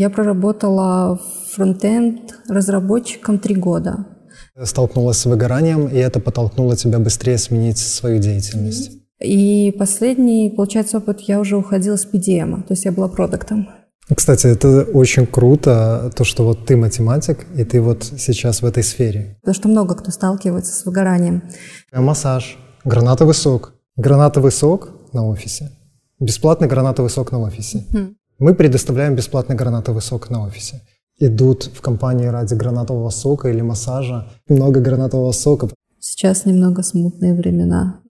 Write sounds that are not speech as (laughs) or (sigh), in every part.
я проработала фронтенд разработчиком три года. Столкнулась с выгоранием, и это подтолкнуло тебя быстрее сменить свою деятельность. И последний, получается, опыт, я уже уходила с PDM, то есть я была продуктом. Кстати, это очень круто, то, что вот ты математик, и ты вот сейчас в этой сфере. Потому что много кто сталкивается с выгоранием. Массаж, гранатовый сок. Гранатовый сок на офисе. Бесплатный гранатовый сок на офисе. Mm. Мы предоставляем бесплатный гранатовый сок на офисе. Идут в компании ради гранатового сока или массажа. Много гранатового сока. Сейчас немного смутные времена.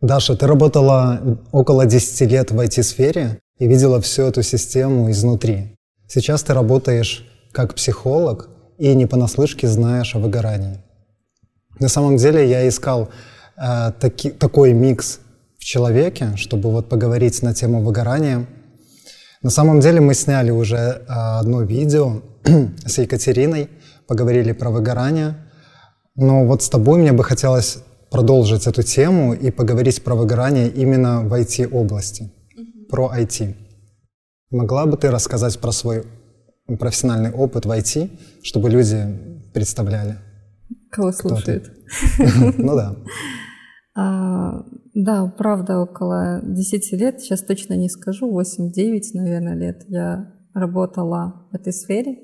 Даша, ты работала около 10 лет в IT-сфере и видела всю эту систему изнутри. Сейчас ты работаешь как психолог и не понаслышке знаешь о выгорании. На самом деле я искал э, таки, такой микс в человеке, чтобы вот поговорить на тему выгорания. На самом деле мы сняли уже э, одно видео (clears throat) с Екатериной, поговорили про выгорание. Но вот с тобой мне бы хотелось продолжить эту тему и поговорить про выгорание именно в IT-области, mm-hmm. про IT. Могла бы ты рассказать про свой профессиональный опыт в IT, чтобы люди представляли? Кого слушают? (laughs) Ну да. (laughs) А, да, правда, около 10 лет, сейчас точно не скажу, 8-9, наверное, лет я работала в этой сфере.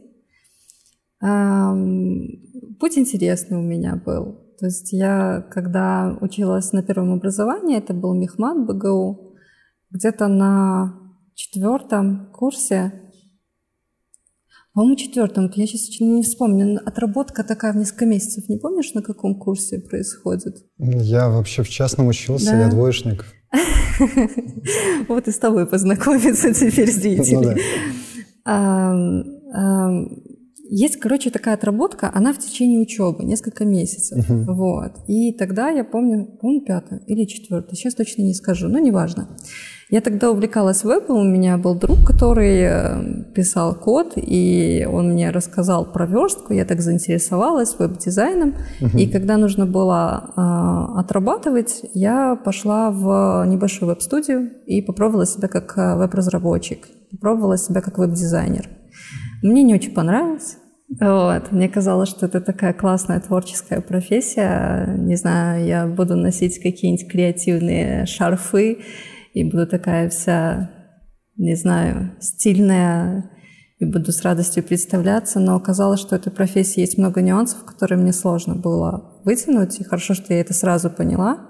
Путь интересный у меня был. То есть я, когда училась на первом образовании, это был Мехмат БГУ, где-то на четвертом курсе по-моему, четвертом. Я сейчас не вспомню. Отработка такая в несколько месяцев. Не помнишь, на каком курсе происходит? Я вообще в частном учился, да? я двоечник. (laughs) Вот и с тобой познакомиться теперь с деятелем. Есть, короче, такая отработка, она в течение учебы, несколько месяцев. Вот. И тогда я помню, помню, пятое или четвертое, сейчас точно не скажу, но неважно. Я тогда увлекалась вебом, у меня был друг, который э, писал код, и он мне рассказал про верстку, я так заинтересовалась веб-дизайном, uh-huh. и когда нужно было э, отрабатывать, я пошла в небольшую веб-студию и попробовала себя как э, веб-разработчик, попробовала себя как веб-дизайнер. Мне не очень понравилось, вот. Мне казалось, что это такая классная творческая профессия. Не знаю, я буду носить какие-нибудь креативные шарфы, и буду такая вся, не знаю, стильная, и буду с радостью представляться, но оказалось, что этой профессии есть много нюансов, которые мне сложно было вытянуть, и хорошо, что я это сразу поняла.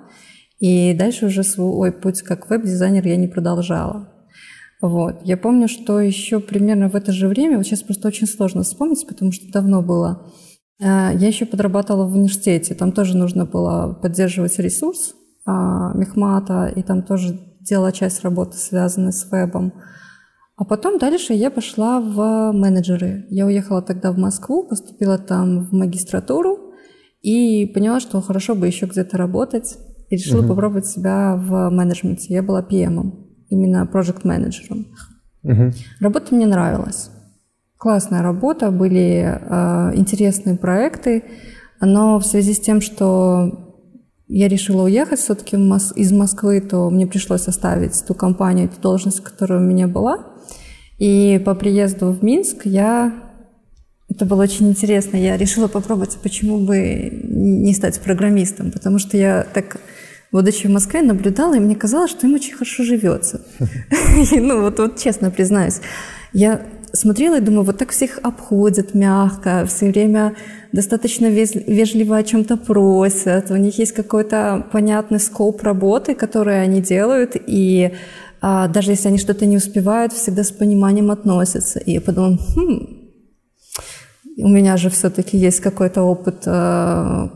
И дальше уже свой путь как веб-дизайнер я не продолжала. Вот. Я помню, что еще примерно в это же время, вот сейчас просто очень сложно вспомнить, потому что давно было, э, я еще подрабатывала в университете. Там тоже нужно было поддерживать ресурс а, Мехмата, и там тоже делала часть работы, связанной с вебом. А потом дальше я пошла в менеджеры. Я уехала тогда в Москву, поступила там в магистратуру и поняла, что хорошо бы еще где-то работать. И решила uh-huh. попробовать себя в менеджменте. Я была PM, именно проект менеджером uh-huh. Работа мне нравилась. Классная работа, были э, интересные проекты, но в связи с тем, что я решила уехать все-таки из Москвы, то мне пришлось оставить ту компанию, ту должность, которая у меня была. И по приезду в Минск я... Это было очень интересно. Я решила попробовать, почему бы не стать программистом, потому что я так будучи в Москве, наблюдала, и мне казалось, что им очень хорошо живется. (laughs) Ну, вот, честно признаюсь. Я смотрела и думаю, вот так всех обходят мягко, все время достаточно вежливо о чем-то просят, у них есть какой-то понятный скоп работы, который они делают, и а, даже если они что-то не успевают, всегда с пониманием относятся. И я подумала, хм, у меня же все-таки есть какой-то опыт э,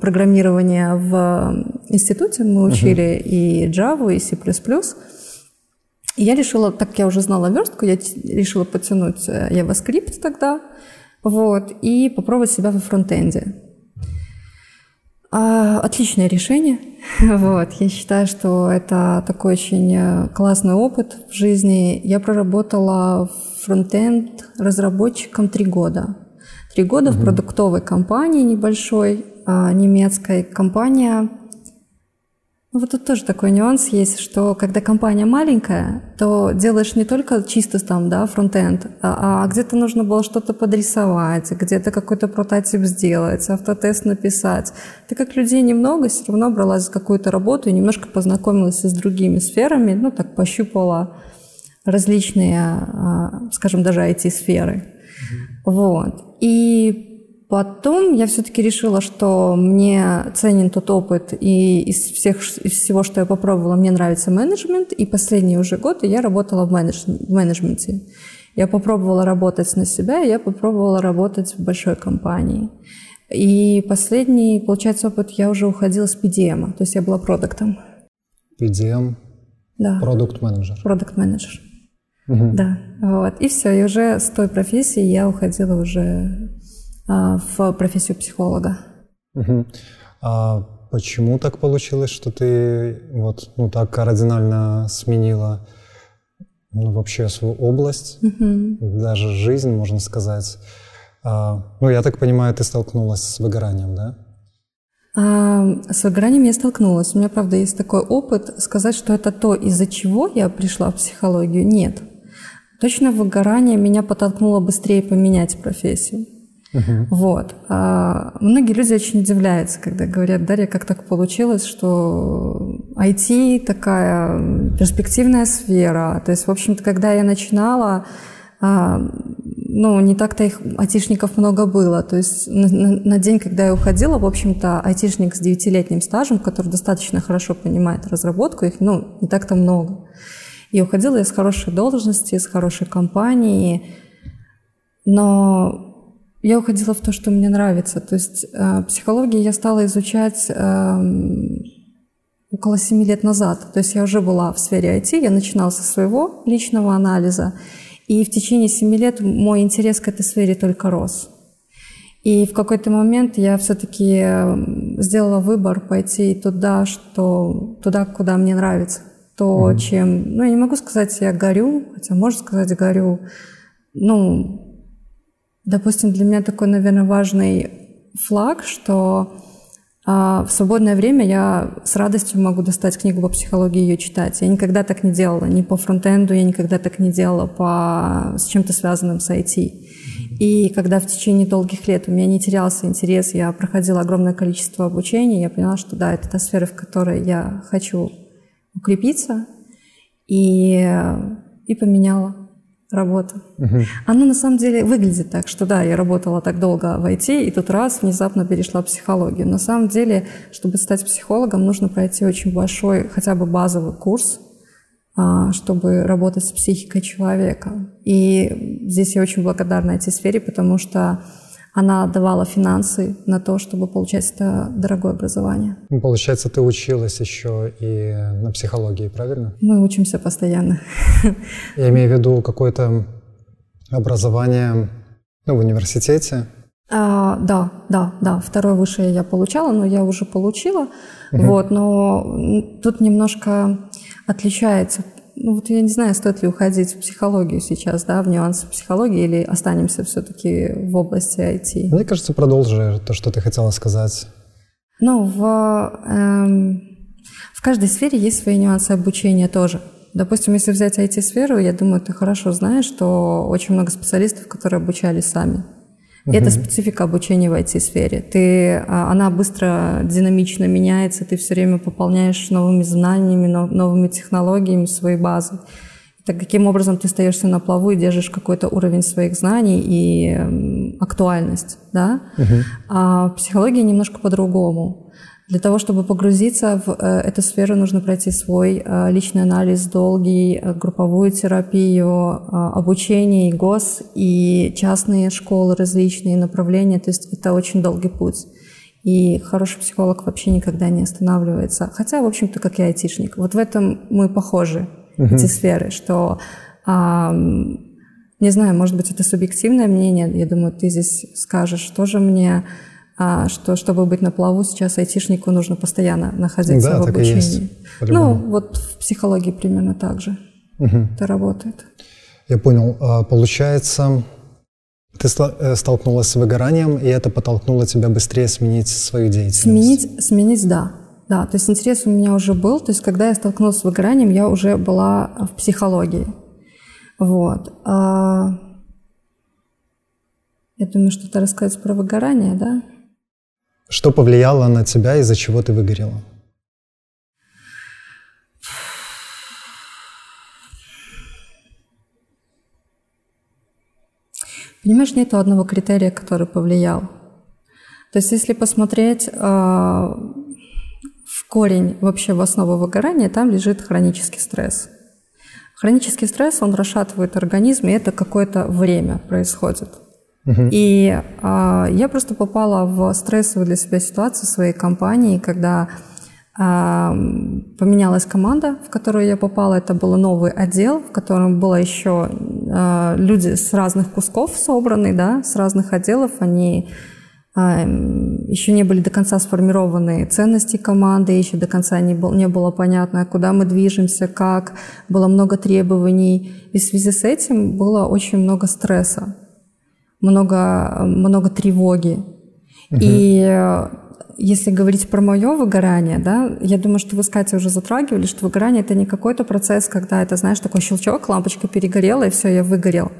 программирования в институте, мы учили uh-huh. и Java, и C++. И я решила, так я уже знала верстку, я решила подтянуть э, JavaScript тогда, вот, и попробовать себя во фронтенде. А, отличное решение. (laughs) Вот, я считаю, что это такой очень э, классный опыт в жизни. Я проработала фронтенд разработчиком три года. Три года угу. в продуктовой компании небольшой, а, немецкой. Компания Вот тут тоже такой нюанс есть, что когда компания маленькая, то делаешь не только чисто там, да, фронтенд, а, а где-то нужно было что-то подрисовать, где-то какой-то прототип сделать, автотест написать. Так как людей немного, все равно бралась за какую-то работу и немножко познакомилась с другими сферами, ну, так пощупала различные, а, скажем, даже IT-сферы. Mm-hmm. Вот. И Потом я все-таки решила, что мне ценен тот опыт, и из, всех, из всего, что я попробовала, мне нравится менеджмент, и последние уже годы я работала в, менедж, в менеджменте. Я попробовала работать на себя, я попробовала работать в большой компании. И последний, получается, опыт я уже уходила с PDM, то есть я была продуктом. PDM? Да. Продукт-менеджер. Продукт-менеджер. Угу. Да, вот. И все, и уже с той профессии я уходила уже в профессию психолога. Угу. А почему так получилось, что ты вот ну, так кардинально сменила ну, вообще свою область, угу. даже жизнь, можно сказать? А, ну, я так понимаю, ты столкнулась с выгоранием, да? А, с выгоранием я столкнулась. У меня, правда, есть такой опыт. Сказать, что это то, из-за чего я пришла в психологию, нет. Точно выгорание меня подтолкнуло быстрее поменять профессию. Uh-huh. Вот. А многие люди очень удивляются, когда говорят, Дарья, как так получилось, что IT такая перспективная сфера. То есть, в общем-то, когда я начинала, а, ну, не так-то их айтишников много было. То есть на, на, день, когда я уходила, в общем-то, айтишник с девятилетним стажем, который достаточно хорошо понимает разработку, их, ну, не так-то много. И уходила я с хорошей должности, с хорошей компанией, но я уходила в то, что мне нравится. То есть э, психологию я стала изучать э, около семи лет назад. То есть я уже была в сфере IT, я начинала со своего личного анализа. И в течение семи лет мой интерес к этой сфере только рос. И в какой-то момент я все-таки эм, сделала выбор пойти туда, что, туда, куда мне нравится. То, mm-hmm. чем... Ну, я не могу сказать, я горю, хотя можно сказать, горю. Ну, Допустим, для меня такой, наверное, важный флаг, что а, в свободное время я с радостью могу достать книгу по психологии и ее читать. Я никогда так не делала, ни по фронтенду, я никогда так не делала по, с чем-то связанным с IT. И когда в течение долгих лет у меня не терялся интерес, я проходила огромное количество обучения, я поняла, что да, это та сфера, в которой я хочу укрепиться, и, и поменяла работа. Угу. Она на самом деле выглядит так, что да, я работала так долго в IT, и тут раз внезапно перешла в психологию. На самом деле, чтобы стать психологом, нужно пройти очень большой, хотя бы базовый курс, а, чтобы работать с психикой человека. И здесь я очень благодарна этой сфере, потому что она давала финансы на то, чтобы получать это дорогое образование. Ну, получается, ты училась еще и на психологии, правильно? Мы учимся постоянно. (laughs) Я имею в виду какое-то образование ну, в университете. А, да, да, да. Второе высшее я получала, но я уже получила. Угу. Вот, но тут немножко отличается ну вот я не знаю, стоит ли уходить в психологию сейчас, да, в нюансы психологии, или останемся все-таки в области IT? Мне кажется, продолжи то, что ты хотела сказать. Ну, в, эм, в каждой сфере есть свои нюансы обучения тоже. Допустим, если взять IT-сферу, я думаю, ты хорошо знаешь, что очень много специалистов, которые обучались сами. И это специфика обучения в IT-сфере. Ты, а, она быстро, динамично меняется, ты все время пополняешь новыми знаниями, новыми технологиями своей базы. Так каким образом ты остаешься на плаву и держишь какой-то уровень своих знаний и актуальность, да? Uh-huh. А психология немножко по-другому. Для того, чтобы погрузиться в э, эту сферу, нужно пройти свой э, личный анализ, долгий, э, групповую терапию, обучение и ГОС, и частные школы, различные направления. То есть это очень долгий путь. И хороший психолог вообще никогда не останавливается. Хотя, в общем-то, как и айтишник. Вот в этом мы похожи, uh-huh. эти сферы, что не знаю, может быть, это субъективное мнение. Я думаю, ты здесь скажешь тоже мне а что чтобы быть на плаву, сейчас айтишнику нужно постоянно находиться да, в обучении. Есть, ну, вот в психологии примерно так же угу. это работает. Я понял. А, получается, ты э, столкнулась с выгоранием, и это подтолкнуло тебя быстрее сменить свою деятельность? Сменить, сменить да. да, то есть интерес у меня уже был, то есть когда я столкнулась с выгоранием, я уже была в психологии. Вот. А, я думаю, что-то рассказать про выгорание, да? Что повлияло на тебя, из-за чего ты выгорела? Понимаешь, нет одного критерия, который повлиял. То есть если посмотреть э, в корень, вообще в основу выгорания, там лежит хронический стресс. Хронический стресс, он расшатывает организм, и это какое-то время происходит. И э, я просто попала в стрессовую для себя ситуацию в своей компании, когда э, поменялась команда, в которую я попала. Это был новый отдел, в котором было еще э, люди с разных кусков собраны, да, с разных отделов. Они э, еще не были до конца сформированы ценности команды, еще до конца не, был, не было понятно, куда мы движемся, как. Было много требований. И в связи с этим было очень много стресса много, много тревоги. Угу. И э, если говорить про мое выгорание, да, я думаю, что вы с Катей уже затрагивали, что выгорание это не какой-то процесс, когда это, знаешь, такой щелчок, лампочка перегорела, и все, я выгорел.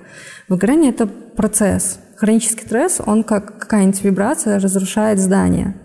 Выгорание это процесс. Хронический стресс, он как какая-нибудь вибрация разрушает здание.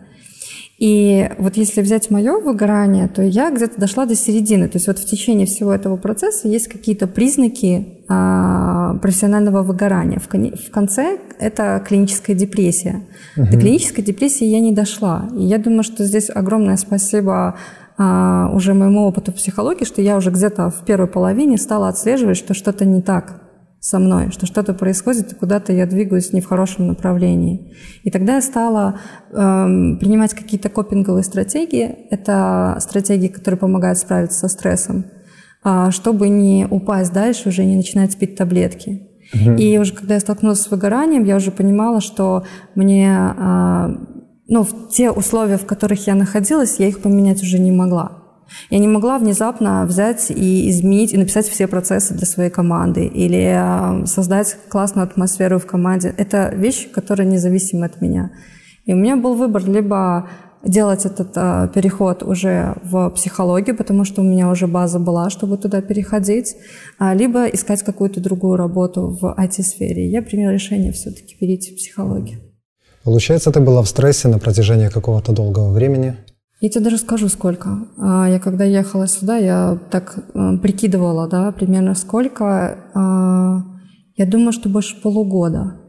И вот если взять мое выгорание, то я где-то дошла до середины. То есть вот в течение всего этого процесса есть какие-то признаки профессионального выгорания. В, конце это клиническая депрессия. Угу. До клинической депрессии я не дошла. И я думаю, что здесь огромное спасибо а, уже моему опыту психологии, что я уже где-то в первой половине стала отслеживать, что что-то не так со мной, что что-то происходит, и куда-то я двигаюсь не в хорошем направлении. И тогда я стала э, принимать какие-то копинговые стратегии. Это стратегии, которые помогают справиться со стрессом, чтобы не упасть дальше, уже не начинать пить таблетки. Угу. И уже когда я столкнулась с выгоранием, я уже понимала, что мне, э, ну, в те условия, в которых я находилась, я их поменять уже не могла. Я не могла внезапно взять и изменить, и написать все процессы для своей команды, или а, создать классную атмосферу в команде. Это вещи, которые независимы от меня. И у меня был выбор либо делать этот э, переход уже в психологию, потому что у меня уже база была, чтобы туда переходить, а, либо искать какую-то другую работу в IT-сфере. Я приняла решение все-таки перейти в психологию. Получается, ты была в стрессе на протяжении какого-то долгого времени? Я тебе даже скажу, сколько. А, я когда ехала сюда, я так э, прикидывала, да, примерно сколько. А, я думаю, что больше полугода.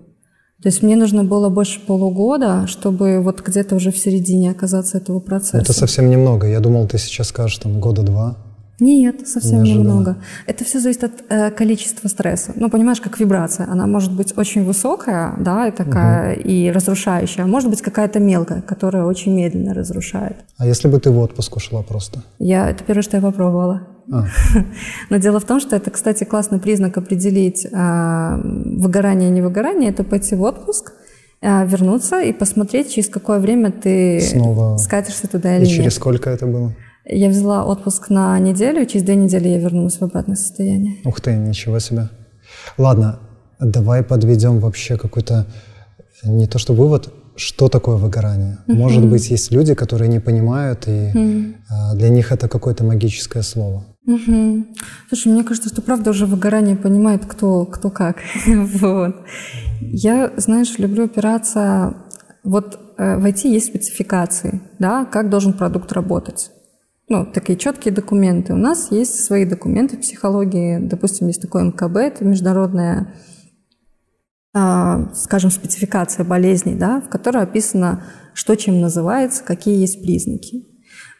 То есть мне нужно было больше полугода, чтобы вот где-то уже в середине оказаться этого процесса. Это совсем немного. Я думал, ты сейчас скажешь там года два. Нет, совсем Неожиданно. немного. Это все зависит от э, количества стресса. Ну, понимаешь, как вибрация. Она может быть очень высокая, да, и такая, угу. и разрушающая, а может быть какая-то мелкая, которая очень медленно разрушает. А если бы ты в отпуск ушла просто? Я, это первое, что я попробовала. А. (laughs) Но дело в том, что это, кстати, классный признак определить э, выгорание и невыгорание. Это пойти в отпуск, э, вернуться и посмотреть, через какое время ты Снова... скатишься туда или и нет. И через сколько это было? Я взяла отпуск на неделю, и через две недели я вернулась в обратное состояние. Ух ты, ничего себе. Ладно, давай подведем вообще какой-то, не то что вывод, что такое выгорание. Uh-huh. Может быть, есть люди, которые не понимают, и uh-huh. для них это какое-то магическое слово. Uh-huh. Слушай, мне кажется, что правда уже выгорание понимает, кто, кто как. (laughs) вот. Я, знаешь, люблю опираться... Вот э, в IT есть спецификации, да, как должен продукт работать ну, такие четкие документы. У нас есть свои документы в психологии. Допустим, есть такой МКБ, это международная, а, скажем, спецификация болезней, да, в которой описано, что чем называется, какие есть признаки.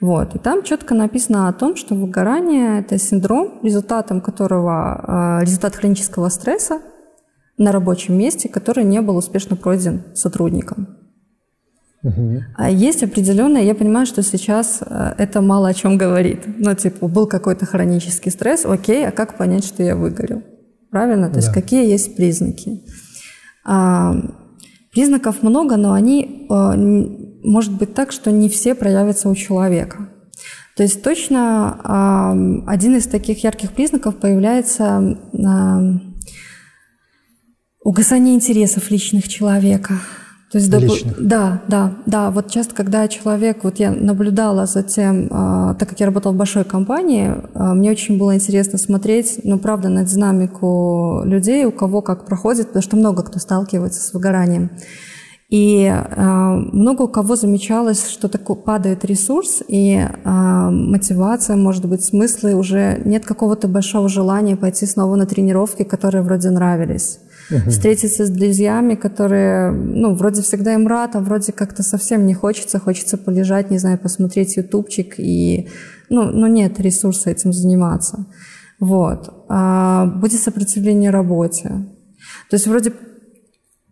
Вот. И там четко написано о том, что выгорание – это синдром, результатом которого, а, результат хронического стресса на рабочем месте, который не был успешно пройден сотрудником. А есть определенное, я понимаю, что сейчас э, это мало о чем говорит. Ну, типа, был какой-то хронический стресс, окей, а как понять, что я выгорел? Правильно? То да. есть какие есть признаки? А, признаков много, но они, а, может быть так, что не все проявятся у человека. То есть точно а, один из таких ярких признаков появляется а, угасание интересов личных человека – То есть, личных. да, да, да. Вот часто, когда человек, вот я наблюдала за тем, а, так как я работала в большой компании, а, мне очень было интересно смотреть, ну, правда, на динамику людей, у кого как проходит, потому что много кто сталкивается с выгоранием. И э, много у кого замечалось, что такой падает ресурс, и э, мотивация, может быть, смыслы, уже нет какого-то большого желания пойти снова на тренировки, которые вроде нравились. Угу. Встретиться с друзьями, которые, ну, вроде всегда им рад, а вроде как-то совсем не хочется, хочется полежать, не знаю, посмотреть ютубчик, и, ну, ну нет ресурса этим заниматься. Вот. А будет сопротивление работе. То есть вроде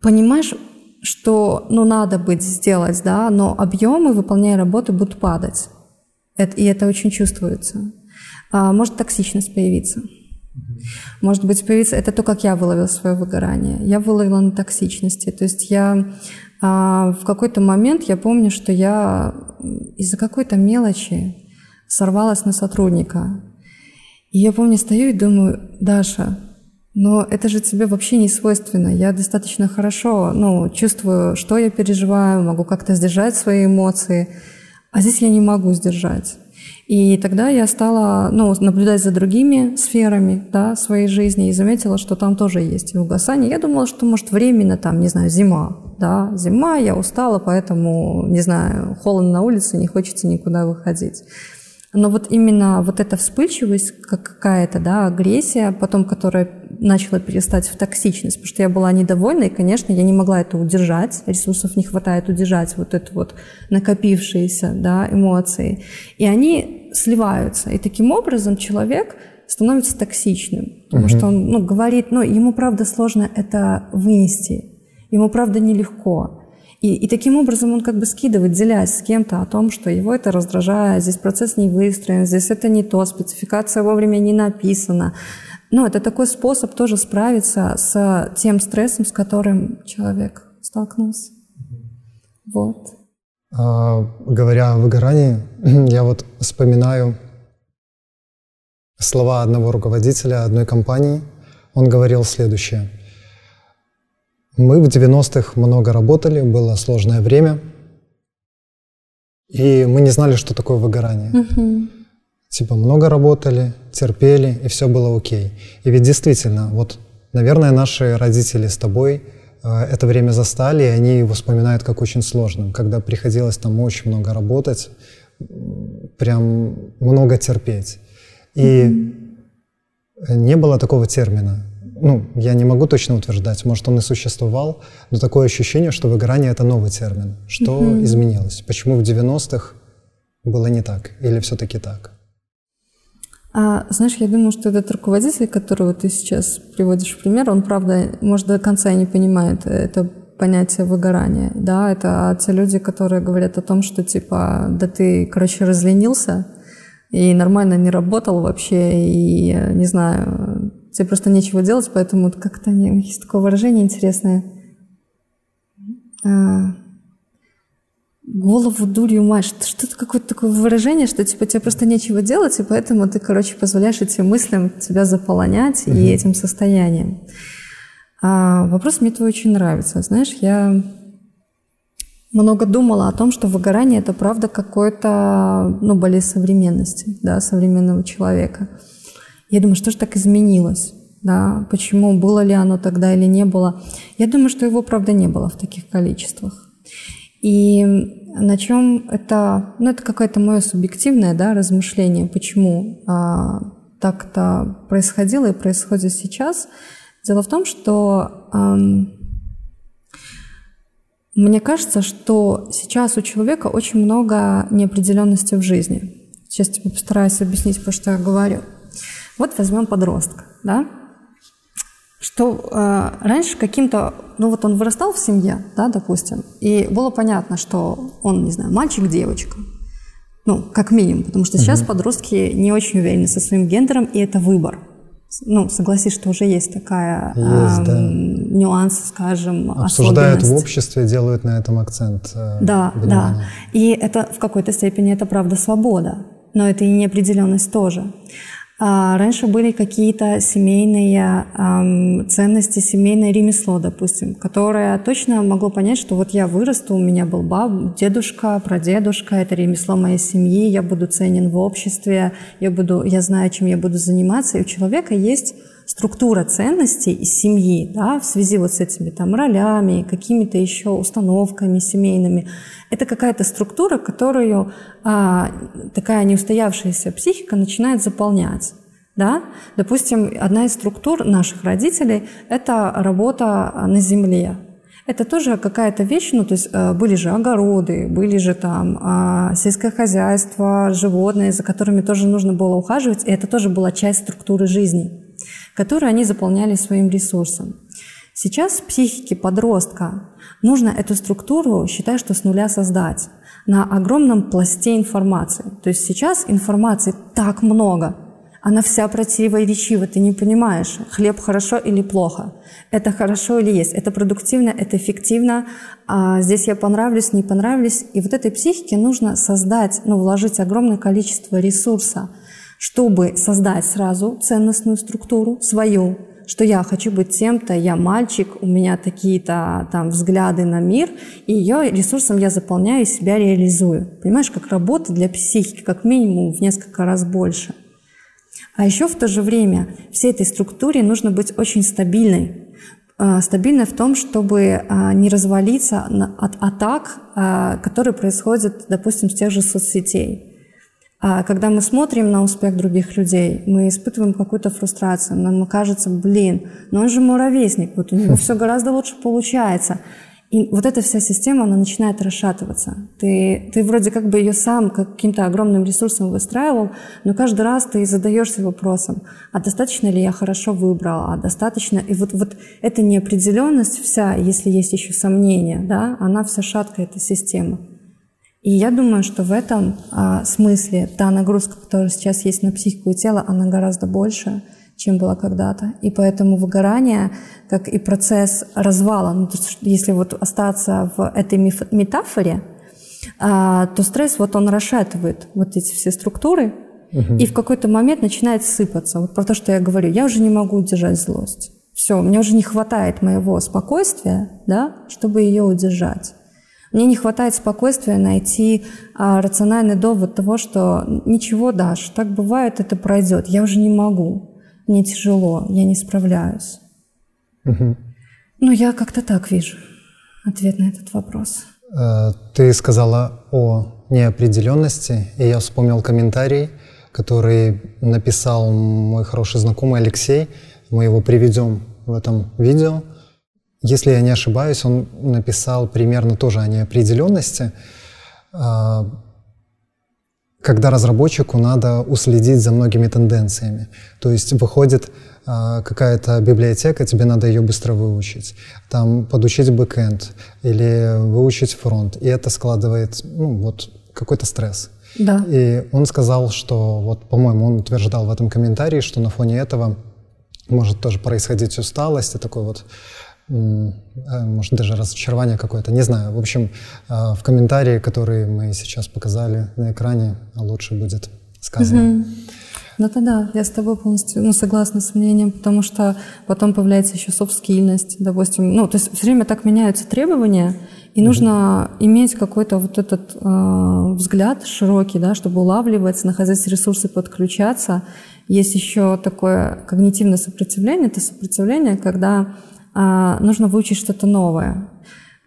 понимаешь, что ну, надо быть сделать, да, но объемы, выполняя работы, будут падать. Это, и это очень чувствуется. А, может токсичность появиться. Может быть, появиться... Это то, как я выловила свое выгорание. Я выловила на токсичности. То есть я а, в какой-то момент, я помню, что я из-за какой-то мелочи сорвалась на сотрудника. И я помню, стою и думаю, Даша, но это же тебе вообще не свойственно. Я достаточно хорошо ну, чувствую, что я переживаю, могу как-то сдержать свои эмоции, а здесь я не могу сдержать. И тогда я стала ну, наблюдать за другими сферами да, своей жизни и заметила, что там тоже есть угасание. Я думала, что, может, временно, там, не знаю, зима. Да, зима, я устала, поэтому, не знаю, холодно на улице, не хочется никуда выходить. Но вот именно вот эта вспыльчивость, как какая-то, да, агрессия, потом, которая начала перестать в токсичность, потому что я была недовольна, и, конечно, я не могла это удержать, ресурсов не хватает удержать вот это вот накопившиеся, да, эмоции. И они сливаются, и таким образом человек становится токсичным, потому угу. что он, ну, говорит, ну, ему, правда, сложно это вынести, ему, правда, нелегко. И, и таким образом он как бы скидывает, делясь с кем-то о том, что его это раздражает, здесь процесс не выстроен, здесь это не то, спецификация вовремя не написана. Но это такой способ тоже справиться с тем стрессом, с которым человек столкнулся. Вот. А, говоря о выгорании, (clears throat) я вот вспоминаю слова одного руководителя одной компании. Он говорил следующее – мы в 90-х много работали, было сложное время, и мы не знали, что такое выгорание. Угу. Типа много работали, терпели, и все было окей. И ведь действительно, вот, наверное, наши родители с тобой э, это время застали, и они его вспоминают как очень сложным, когда приходилось там очень много работать, прям много терпеть. И mm не было такого термина ну, я не могу точно утверждать, может, он и существовал, но такое ощущение, что выгорание — это новый термин. Что mm-hmm. изменилось? Почему в 90-х было не так? Или все-таки так? А, знаешь, я думаю, что этот руководитель, которого ты сейчас приводишь в пример, он, правда, может, до конца и не понимает это понятие выгорания. Да, это те люди, которые говорят о том, что, типа, да ты, короче, разленился и нормально не работал вообще, и, не знаю, тебе просто нечего делать, поэтому как-то есть такое выражение интересное. А, голову дурью мать. Что-то какое-то такое выражение, что типа тебе просто нечего делать, и поэтому ты, короче, позволяешь этим мыслям тебя заполонять угу. и этим состоянием. А, вопрос мне твой очень нравится. Знаешь, я много думала о том, что выгорание это правда какой-то, ну, болезнь современности, да, современного человека. Я думаю, что же так изменилось? Да, почему, было ли оно тогда или не было. Я думаю, что его, правда, не было в таких количествах. И на чем это, ну, это какое-то мое субъективное да, размышление, почему а, так-то происходило и происходит сейчас. Дело в том, что эм, мне кажется, что сейчас у человека очень много неопределенности в жизни. Сейчас тебе постараюсь объяснить, про что я говорю. Вот возьмем подростка, да, что э, раньше каким-то, ну вот он вырастал в семье, да, допустим, и было понятно, что он, не знаю, мальчик, девочка, ну, как минимум, потому что сейчас угу. подростки не очень уверены со своим гендером, и это выбор. Ну, согласись, что уже есть такая есть, э, да. нюанс, скажем, Обсуждают в обществе, делают на этом акцент. Э, да, внимание. да. И это в какой-то степени это правда свобода, но это и неопределенность тоже. А, раньше были какие-то семейные эм, ценности, семейное ремесло, допустим, которое точно могло понять, что вот я вырасту, у меня был баб, дедушка, прадедушка, это ремесло моей семьи, я буду ценен в обществе, я, буду, я знаю, чем я буду заниматься. И у человека есть структура ценностей из семьи, да, в связи вот с этими там ролями, какими-то еще установками семейными. Это какая-то структура, которую а, такая неустоявшаяся психика начинает заполнять. Да? Допустим, одна из структур наших родителей – это работа на земле. Это тоже какая-то вещь, ну, то есть э, были же огороды, были же там а, сельское хозяйство, животные, за которыми тоже нужно было ухаживать, и это тоже была часть структуры жизни которые они заполняли своим ресурсом. Сейчас психике подростка нужно эту структуру, считай, что с нуля создать на огромном пласте информации. То есть сейчас информации так много, она вся противоречива, ты не понимаешь, хлеб хорошо или плохо, это хорошо или есть, это продуктивно, это эффективно, а здесь я понравлюсь, не понравлюсь. И вот этой психике нужно создать, ну, вложить огромное количество ресурса – чтобы создать сразу ценностную структуру свою, что я хочу быть тем-то, я мальчик, у меня такие-то там взгляды на мир, и ее ресурсом я заполняю и себя реализую. Понимаешь, как работа для психики, как минимум в несколько раз больше. А еще в то же время всей этой структуре нужно быть очень стабильной. А, стабильной в том, чтобы а, не развалиться от атак, а, которые происходят, допустим, с тех же соцсетей. А когда мы смотрим на успех других людей, мы испытываем какую-то фрустрацию. Нам кажется, блин, но он же мой ровесник, вот у него (laughs) все гораздо лучше получается. И вот эта вся система, она начинает расшатываться. Ты, ты вроде как бы ее сам каким-то огромным ресурсом выстраивал, но каждый раз ты задаешься вопросом, а достаточно ли я хорошо выбрал, а достаточно... И вот, вот эта неопределенность вся, если есть еще сомнения, да, она вся шаткая, эта система. И я думаю, что в этом а, смысле та нагрузка, которая сейчас есть на психику и тело, она гораздо больше, чем была когда-то. И поэтому выгорание, как и процесс развала, ну, то есть, если вот остаться в этой метафоре, а, то стресс вот он расшатывает вот эти все структуры, угу. и в какой-то момент начинает сыпаться. Вот про то, что я говорю, я уже не могу удержать злость. Все, мне уже не хватает моего спокойствия, да, чтобы ее удержать. Мне не хватает спокойствия найти а, рациональный довод того, что ничего, Даш, так бывает, это пройдет. Я уже не могу. Мне тяжело, я не справляюсь. Угу. Ну, я как-то так вижу ответ на этот вопрос. Э, ты сказала о неопределенности, и я вспомнил комментарий, который написал мой хороший знакомый Алексей. Мы его приведем в этом видео. Если я не ошибаюсь, он написал примерно тоже о неопределенности, а, когда разработчику надо уследить за многими тенденциями. То есть выходит а, какая-то библиотека, тебе надо ее быстро выучить, там подучить бэкэнд или выучить фронт, и это складывает ну, вот, какой-то стресс. Да. И он сказал, что, вот, по-моему, он утверждал в этом комментарии, что на фоне этого может тоже происходить усталость и такой вот может даже разочарование какое-то, не знаю. В общем, э, в комментарии, которые мы сейчас показали на экране, лучше будет сказано. Угу. Ну тогда я с тобой полностью ну, согласна с мнением, потому что потом появляется еще софт-скильность, допустим. Ну, то есть все время так меняются требования, и нужно иметь какой-то вот этот э, взгляд широкий, да, чтобы улавливать, находить ресурсы, подключаться. Есть еще такое когнитивное сопротивление. Это сопротивление, когда а, нужно выучить что-то новое.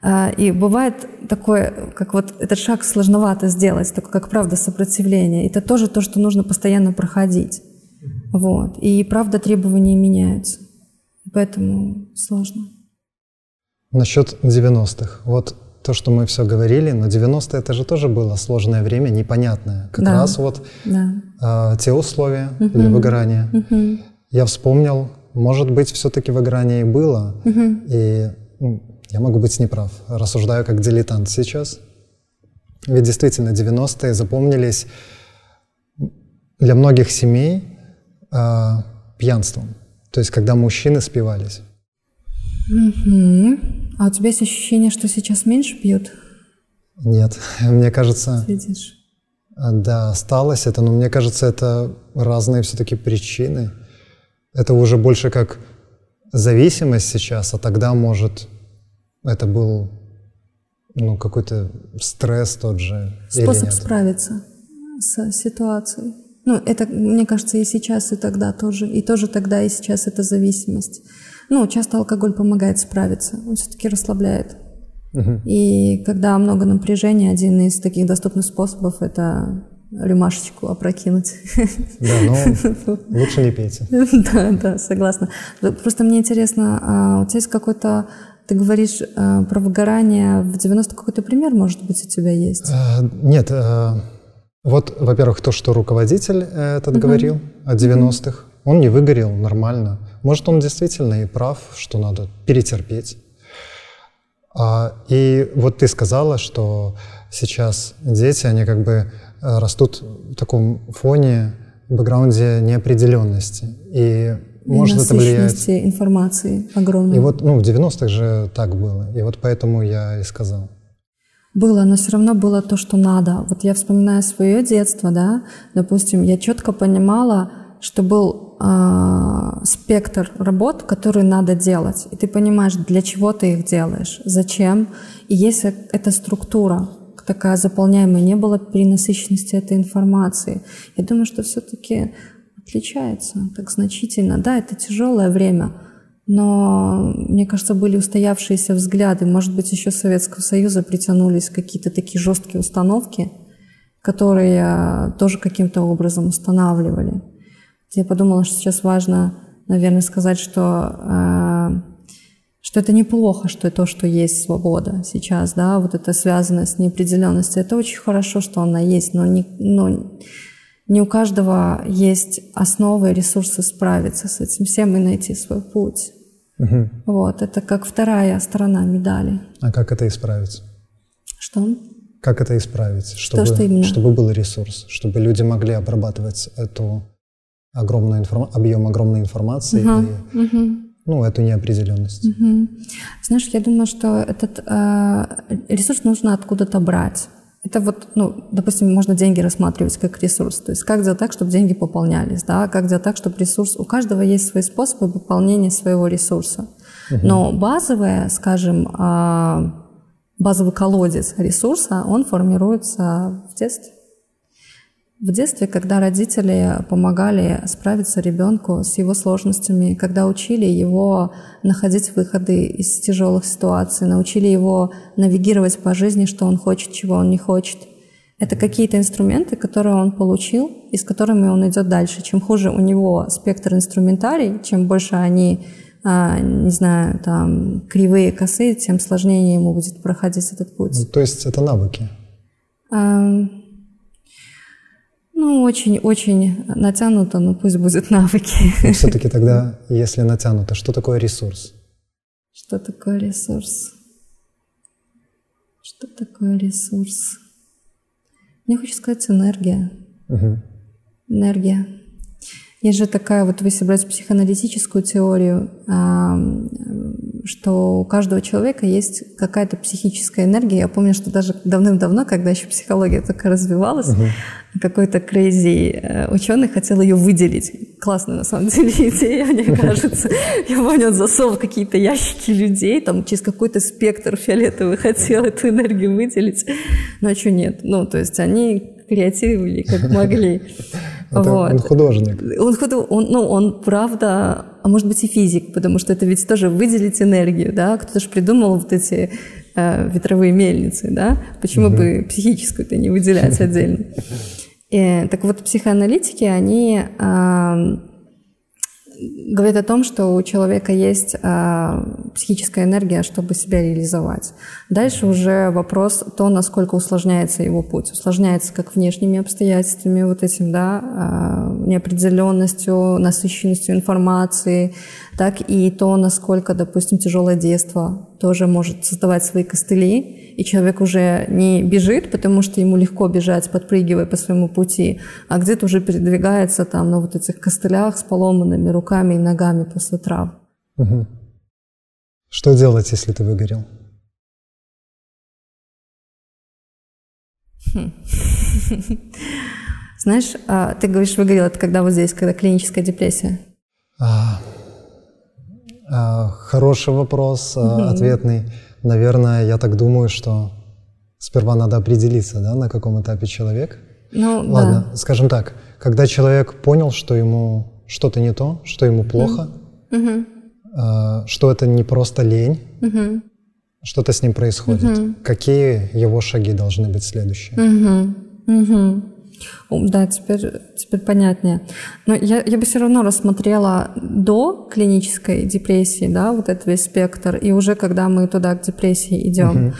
А, и бывает такое, как вот этот шаг сложновато сделать, такое, как правда сопротивление. Это тоже то, что нужно постоянно проходить. Вот. И правда требования меняются. Поэтому сложно. Насчет 90-х. Вот то, что мы все говорили, но 90-е это же тоже было сложное время, непонятное. Как да. раз вот да. э, те условия угу. для выгорания. Угу. Я вспомнил может быть, все-таки выгорание и было, угу. и ну, я могу быть неправ. Рассуждаю как дилетант сейчас. Ведь действительно 90-е запомнились для многих семей э, пьянством. То есть, когда мужчины спивались. Угу. А у тебя есть ощущение, что сейчас меньше пьют? Нет, (laughs) мне кажется... Видишь? да, осталось это, но мне кажется, это разные все-таки причины. Это уже больше как зависимость сейчас, а тогда, может, это был ну, какой-то стресс тот же. Способ справиться с ситуацией. Ну, это, мне кажется, и сейчас, и тогда тоже. И тоже тогда, и сейчас это зависимость. Ну, часто алкоголь помогает справиться. Он все-таки расслабляет. Угу. И когда много напряжения, один из таких доступных способов – это рюмашечку опрокинуть. Да, но (laughs) лучше не пейте. Да, да, согласна. Просто мне интересно, а у тебя есть какой-то ты говоришь э, про выгорание в 90 какой-то пример, может быть, у тебя есть? Э, нет. Э, вот, во-первых, то, что руководитель этот угу. говорил о 90-х, он не выгорел нормально. Может, он действительно и прав, что надо перетерпеть. А, и вот ты сказала, что сейчас дети, они как бы растут в таком фоне, бэкграунде неопределенности. И, и может это влиять... информации огромной. И вот, ну, в 90-х же так было. И вот поэтому я и сказал. Было, но все равно было то, что надо. Вот я вспоминаю свое детство, да, допустим, я четко понимала, что был э, спектр работ, которые надо делать. И ты понимаешь, для чего ты их делаешь, зачем. И есть эта структура такая заполняемая, не было перенасыщенности этой информации. Я думаю, что все-таки отличается так значительно. Да, это тяжелое время, но, мне кажется, были устоявшиеся взгляды. Может быть, еще Советского Союза притянулись какие-то такие жесткие установки, которые тоже каким-то образом устанавливали. Я подумала, что сейчас важно, наверное, сказать, что э, что это неплохо, что то, что есть свобода сейчас, да, вот это связано с неопределенностью. Это очень хорошо, что она есть, но не, но не у каждого есть основы и ресурсы справиться с этим всем и найти свой путь. Угу. Вот, это как вторая сторона медали. А как это исправить? Что? Как это исправить? Чтобы, что, что именно? чтобы был ресурс, чтобы люди могли обрабатывать эту огромную информ... объем огромной информации. Угу. И... Угу ну, эту неопределенность. Угу. Знаешь, я думаю, что этот э, ресурс нужно откуда-то брать. Это вот, ну, допустим, можно деньги рассматривать как ресурс. То есть как сделать так, чтобы деньги пополнялись, да, как сделать так, чтобы ресурс... У каждого есть свои способы пополнения своего ресурса. Угу. Но базовое, скажем, э, базовый колодец ресурса, он формируется в детстве. В детстве, когда родители помогали справиться ребенку с его сложностями, когда учили его находить выходы из тяжелых ситуаций, научили его навигировать по жизни, что он хочет, чего он не хочет. Это какие-то инструменты, которые он получил и с которыми он идет дальше. Чем хуже у него спектр инструментарий, чем больше они, а, не знаю, там кривые, косые, тем сложнее ему будет проходить этот путь. Ну, то есть это навыки? Ну, очень-очень натянуто, но пусть будет (laughs) навыки. Но все-таки тогда, если натянуто, что такое ресурс? Что такое ресурс? Что такое ресурс? Мне хочется сказать энергия. Угу. Энергия. Есть же такая, вот если брать психоаналитическую теорию, что у каждого человека есть какая-то психическая энергия. Я помню, что даже давным-давно, когда еще психология только развивалась, угу. какой-то крейзи э, ученый хотел ее выделить. Классная на самом деле (laughs) идея, мне кажется. Я помню, он засовывал какие-то ящики людей, там через какой-то спектр фиолетовый хотел эту энергию выделить. Но а что нет? Ну, то есть они креативили как могли. Это вот. Он художник. Он, худо... он, ну, он правда, а может быть и физик, потому что это ведь тоже выделить энергию, да? Кто-то же придумал вот эти э, ветровые мельницы, да? Почему угу. бы психическую-то не выделять отдельно? (laughs) Э, так вот, психоаналитики, они говорит о том, что у человека есть э, психическая энергия, чтобы себя реализовать. Дальше уже вопрос то, насколько усложняется его путь. Усложняется как внешними обстоятельствами, вот этим, да, э, неопределенностью, насыщенностью информации, так и то, насколько, допустим, тяжелое детство тоже может создавать свои костыли, и человек уже не бежит, потому что ему легко бежать, подпрыгивая по своему пути, а где-то уже передвигается там на вот этих костылях с поломанными руками и ногами после трав. Угу. Что делать, если ты выгорел? Хм. Знаешь, а, ты говоришь, выгорел, это когда вот здесь, когда клиническая депрессия? А, а, хороший вопрос, угу. ответный. Наверное, я так думаю, что сперва надо определиться, да, на каком этапе человек. Ну, Ладно, да. скажем так, когда человек понял, что ему что-то не то, что ему плохо, угу. что это не просто лень, угу. что-то с ним происходит. Угу. Какие его шаги должны быть следующие? Угу. Да, теперь, теперь понятнее. Но я, я бы все равно рассмотрела до клинической депрессии, да, вот этот весь спектр, и уже когда мы туда к депрессии идем. Угу.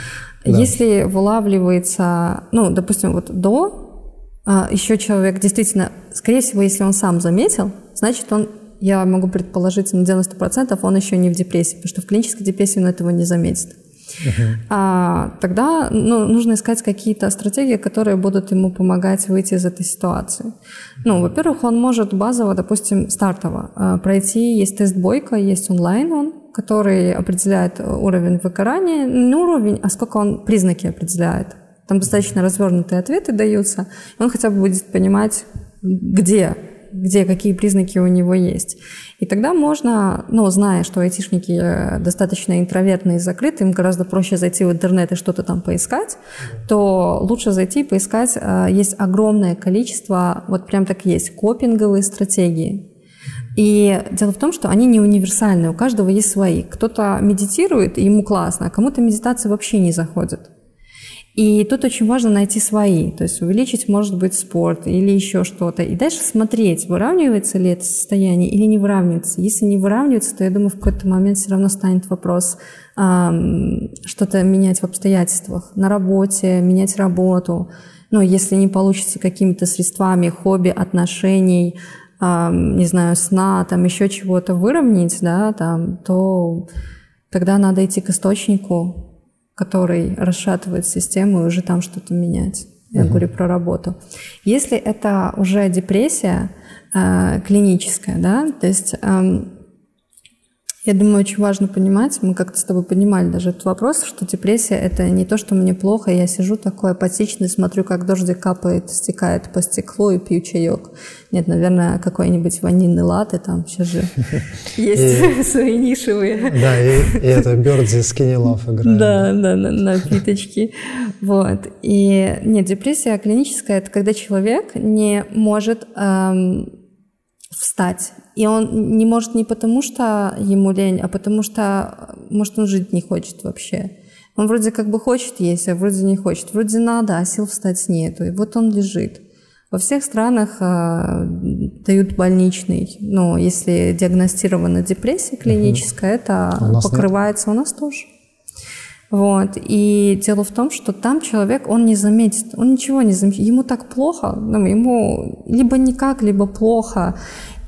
Да. Если вылавливается, ну, допустим, вот до, а, еще человек действительно, скорее всего, если он сам заметил, значит, он я могу предположить на 90% он еще не в депрессии, потому что в клинической депрессии он этого не заметит. Uh-huh. А, тогда ну, нужно искать какие-то стратегии, которые будут ему помогать выйти из этой ситуации. Ну, во-первых, он может базово, допустим, стартово а, пройти, есть тест Бойко, есть онлайн он, который определяет уровень выгорания, не уровень, а сколько он признаки определяет. Там достаточно развернутые ответы даются, и он хотя бы будет понимать, где где какие признаки у него есть. И тогда можно, ну, зная, что айтишники э, достаточно интровертные и закрыты, им гораздо проще зайти в интернет и что-то там поискать, то лучше зайти и поискать. Э, есть огромное количество, вот прям так есть, копинговые стратегии. И дело в том, что они не универсальны, у каждого есть свои. Кто-то медитирует, и ему классно, а кому-то медитация вообще не заходит. И тут очень важно найти свои, то есть увеличить, может быть, спорт или еще что-то. И дальше смотреть, выравнивается ли это состояние или не выравнивается. Если не выравнивается, то я думаю, в какой-то момент все равно станет вопрос эм, что-то менять в обстоятельствах. На работе, менять работу. Ну, если не получится какими-то средствами, хобби, отношений, эм, не знаю, сна, там еще чего-то выровнять, да, там, то тогда надо идти к источнику, который расшатывает систему и уже там что-то менять. Я uh-huh. говорю про работу. Если это уже депрессия э, клиническая, да, то есть э, я думаю, очень важно понимать, мы как-то с тобой понимали даже этот вопрос, что депрессия — это не то, что мне плохо, я сижу такой апатичный, смотрю, как дождик капает, стекает по стеклу и пью чаек. Нет, наверное, какой-нибудь ванильный латте там сейчас же (laughs) есть (laughs) свои нишевые. Да, и это Бердзи Skinny Love играет. Да, да, напиточки. Вот. И нет, депрессия клиническая — это когда человек не может встать. И он не может не потому, что ему лень, а потому что, может, он жить не хочет вообще. Он вроде как бы хочет есть, а вроде не хочет. Вроде надо, а сил встать нету. И вот он лежит. Во всех странах э, дают больничный. Ну, если диагностирована депрессия клиническая, угу. это у покрывается нет. у нас тоже. Вот. И дело в том, что там человек, он не заметит, он ничего не заметит. Ему так плохо, ну, ему либо никак, либо плохо.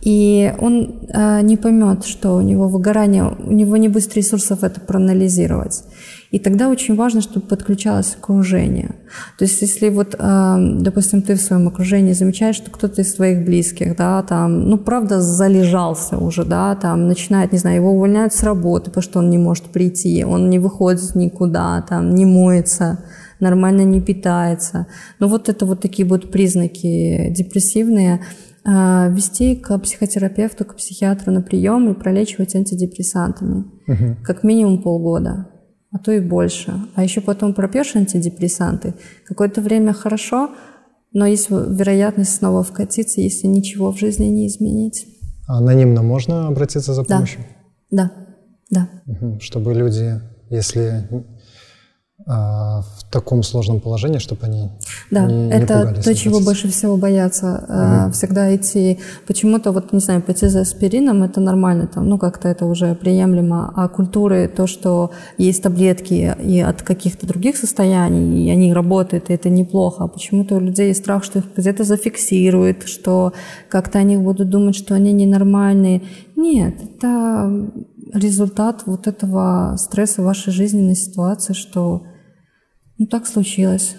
И он э, не поймет, что у него выгорание, у него не будет ресурсов это проанализировать. И тогда очень важно, чтобы подключалось окружение. То есть, если вот, э, допустим, ты в своем окружении замечаешь, что кто-то из твоих близких, да, там, ну, правда, залежался уже, да, там, начинает, не знаю, его увольняют с работы, потому что он не может прийти, он не выходит никуда, там, не моется, нормально не питается. Ну, вот это вот такие вот признаки депрессивные – вести к психотерапевту, к психиатру на прием и пролечивать антидепрессантами. Угу. Как минимум полгода, а то и больше. А еще потом пропьешь антидепрессанты. Какое-то время хорошо, но есть вероятность снова вкатиться, если ничего в жизни не изменить. А анонимно можно обратиться за помощью? Да, да. да. Угу. Чтобы люди, если а, в таком сложном положении, чтобы они да, не, это не то, чего больше всего боятся. Угу. Всегда идти, почему-то вот не знаю, пойти за аспирином это нормально, там, ну как-то это уже приемлемо. А культуры то, что есть таблетки и от каких-то других состояний, и они работают, и это неплохо. А почему-то у людей есть страх, что их где-то зафиксируют, что как-то они будут думать, что они ненормальные. Нет, это результат вот этого стресса в вашей жизненной ситуации, что ну так случилось,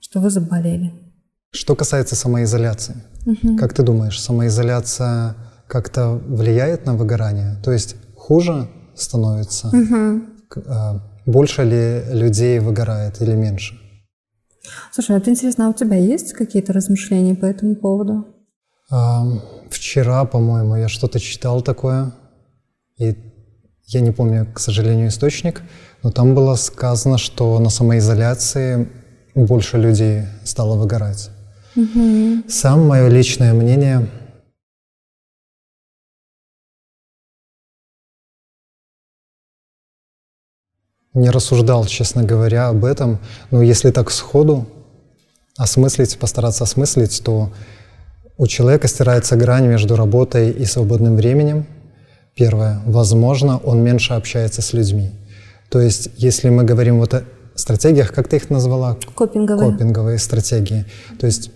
что вы заболели. Что касается самоизоляции, угу. как ты думаешь, самоизоляция как-то влияет на выгорание? То есть хуже становится? Угу. Больше ли людей выгорает или меньше? Слушай, это интересно, а у тебя есть какие-то размышления по этому поводу? А, вчера, по-моему, я что-то читал такое, и я не помню, к сожалению, источник, но там было сказано, что на самоизоляции больше людей стало выгорать. Угу. Сам мое личное мнение не рассуждал, честно говоря, об этом. Но если так сходу осмыслить, постараться осмыслить, то у человека стирается грань между работой и свободным временем. Первое. Возможно, он меньше общается с людьми. То есть, если мы говорим вот о стратегиях, как ты их назвала? Копинговые. Копинговые стратегии. То есть,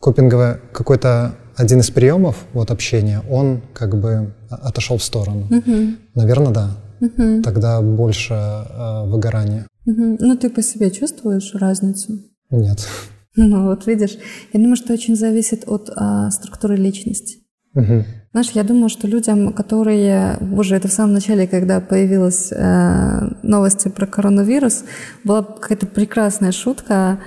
копинговая какой-то один из приемов вот общения, он как бы отошел в сторону. Угу. Наверное, да. Угу. Тогда больше э, выгорания. Угу. Ну, ты по себе чувствуешь разницу? Нет. (laughs) Ну, вот видишь, я думаю, что очень зависит от а, структуры личности. Угу. Знаешь, я думаю, что людям, которые, боже, это в самом начале, когда появилась э, новости про коронавирус, была какая-то прекрасная шутка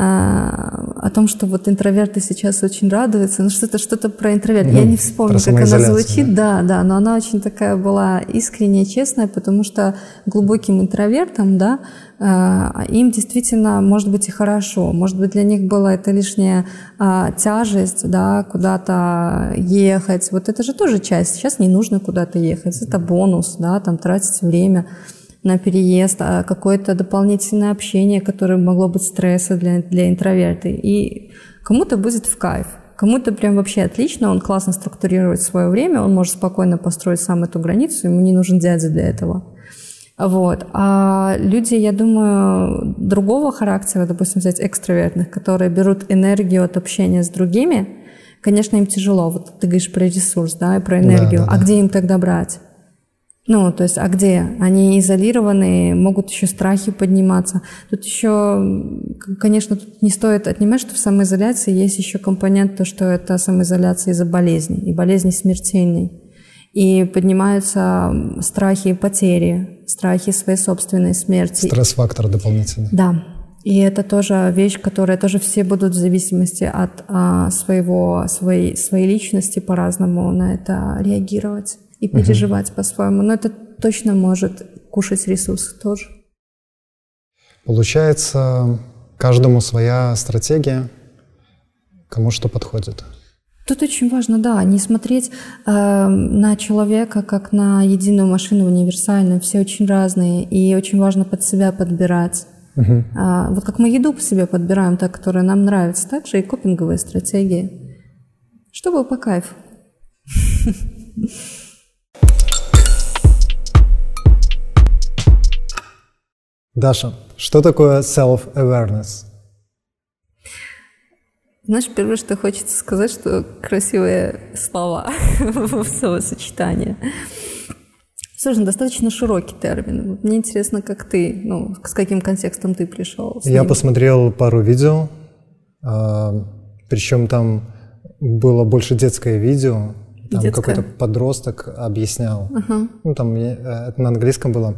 о том, что вот интроверты сейчас очень радуются, ну что-то что-то про интроверт. Я не вспомню, как она звучит, да? да, да, но она очень такая была искренняя, честная, потому что глубоким интровертам, да, а, им действительно может быть и хорошо, может быть для них была это лишняя а, тяжесть, да, куда-то ехать. Вот это же тоже часть. Сейчас не нужно куда-то ехать, это бонус, да, там тратить время на переезд, а какое-то дополнительное общение, которое могло быть стрессом для, для интроверта. И кому-то будет в кайф. Кому-то прям вообще отлично, он классно структурирует свое время, он может спокойно построить сам эту границу, ему не нужен дядя для этого. Вот. А люди, я думаю, другого характера, допустим, взять экстравертных, которые берут энергию от общения с другими, конечно, им тяжело. Вот ты говоришь про ресурс, да, и про энергию. Да, да, а да. где им тогда брать? Ну, то есть, а где? Они изолированы, могут еще страхи подниматься. Тут еще, конечно, тут не стоит отнимать, что в самоизоляции есть еще компонент, то, что это самоизоляция из-за болезни, и болезни смертельной. И поднимаются страхи потери, страхи своей собственной смерти. Стресс-фактор дополнительный. Да. И это тоже вещь, которая тоже все будут в зависимости от а, своего, своей, своей личности по-разному на это реагировать и переживать угу. по-своему. Но это точно может кушать ресурсы тоже. Получается, каждому своя стратегия, кому что подходит. Тут очень важно, да, не смотреть э, на человека как на единую машину универсальную. Все очень разные, и очень важно под себя подбирать. Угу. А, вот как мы еду по себе подбираем, та, которая нам нравится, так же и копинговые стратегии. Чтобы по кайфу. (laughs) Даша, что такое self-awareness? Знаешь, первое, что хочется сказать, что красивые слова (laughs) в словосочетании. Слушай, ну, достаточно широкий термин. Мне интересно, как ты, ну, с каким контекстом ты пришел. Я посмотрел пару видео, а, причем там было больше детское видео. Там какой-то подросток объяснял. Uh-huh. Ну, там э, это на английском было.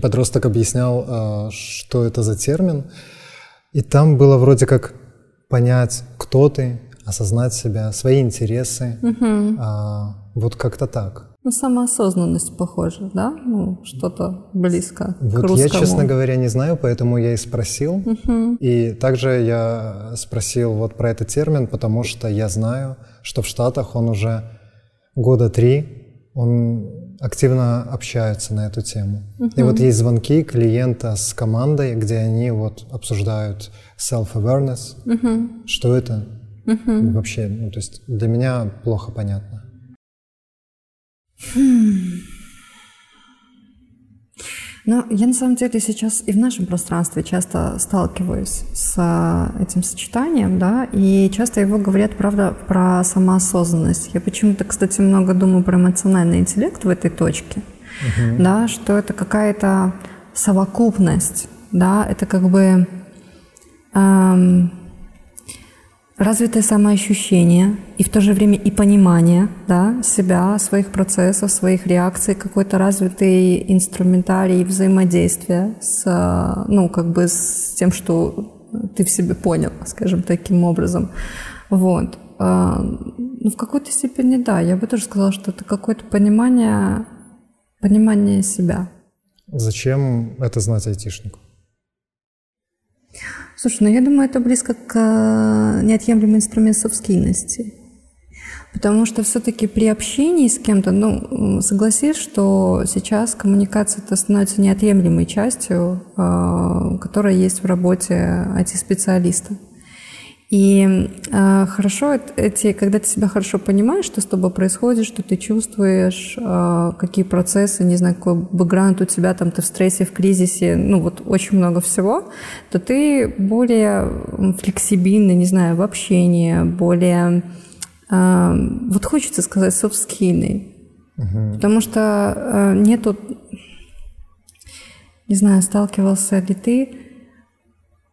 Подросток объяснял, а, что это за термин. И там было вроде как понять, кто ты, осознать себя, свои интересы. Угу. А, вот как-то так. Ну, самоосознанность похоже, да? Ну, что-то близко вот к русскому. Я, честно говоря, не знаю, поэтому я и спросил. Угу. И также я спросил вот про этот термин, потому что я знаю, что в Штатах он уже года три, он активно общаются на эту тему. Uh-huh. И вот есть звонки клиента с командой, где они вот обсуждают self-awareness, uh-huh. что это uh-huh. вообще, ну, то есть для меня плохо понятно. Hmm. Но я на самом деле сейчас и в нашем пространстве часто сталкиваюсь с э, этим сочетанием, да, и часто его говорят, правда, про самоосознанность. Я почему-то, кстати, много думаю про эмоциональный интеллект в этой точке, угу. да, что это какая-то совокупность, да, это как бы эм, развитое самоощущение и в то же время и понимание да, себя, своих процессов, своих реакций, какой-то развитый инструментарий взаимодействия с, ну, как бы с тем, что ты в себе понял, скажем, таким образом. Вот. А, ну, в какой-то степени, да, я бы тоже сказала, что это какое-то понимание, понимание себя. Зачем это знать айтишнику? Слушай, ну я думаю, это близко к э, неотъемлемому инструменту совскийности. Потому что все-таки при общении с кем-то, ну, согласись, что сейчас коммуникация это становится неотъемлемой частью, э, которая есть в работе IT-специалиста. И э, хорошо эти, когда ты себя хорошо понимаешь, что с тобой происходит, что ты чувствуешь, э, какие процессы, не знаю, какой бэкграунд у тебя, там ты в стрессе, в кризисе, ну вот очень много всего, то ты более флексибильный, не знаю, в общении, более, э, вот хочется сказать, софт-скильный. Угу. Потому что э, нету, не знаю, сталкивался ли ты,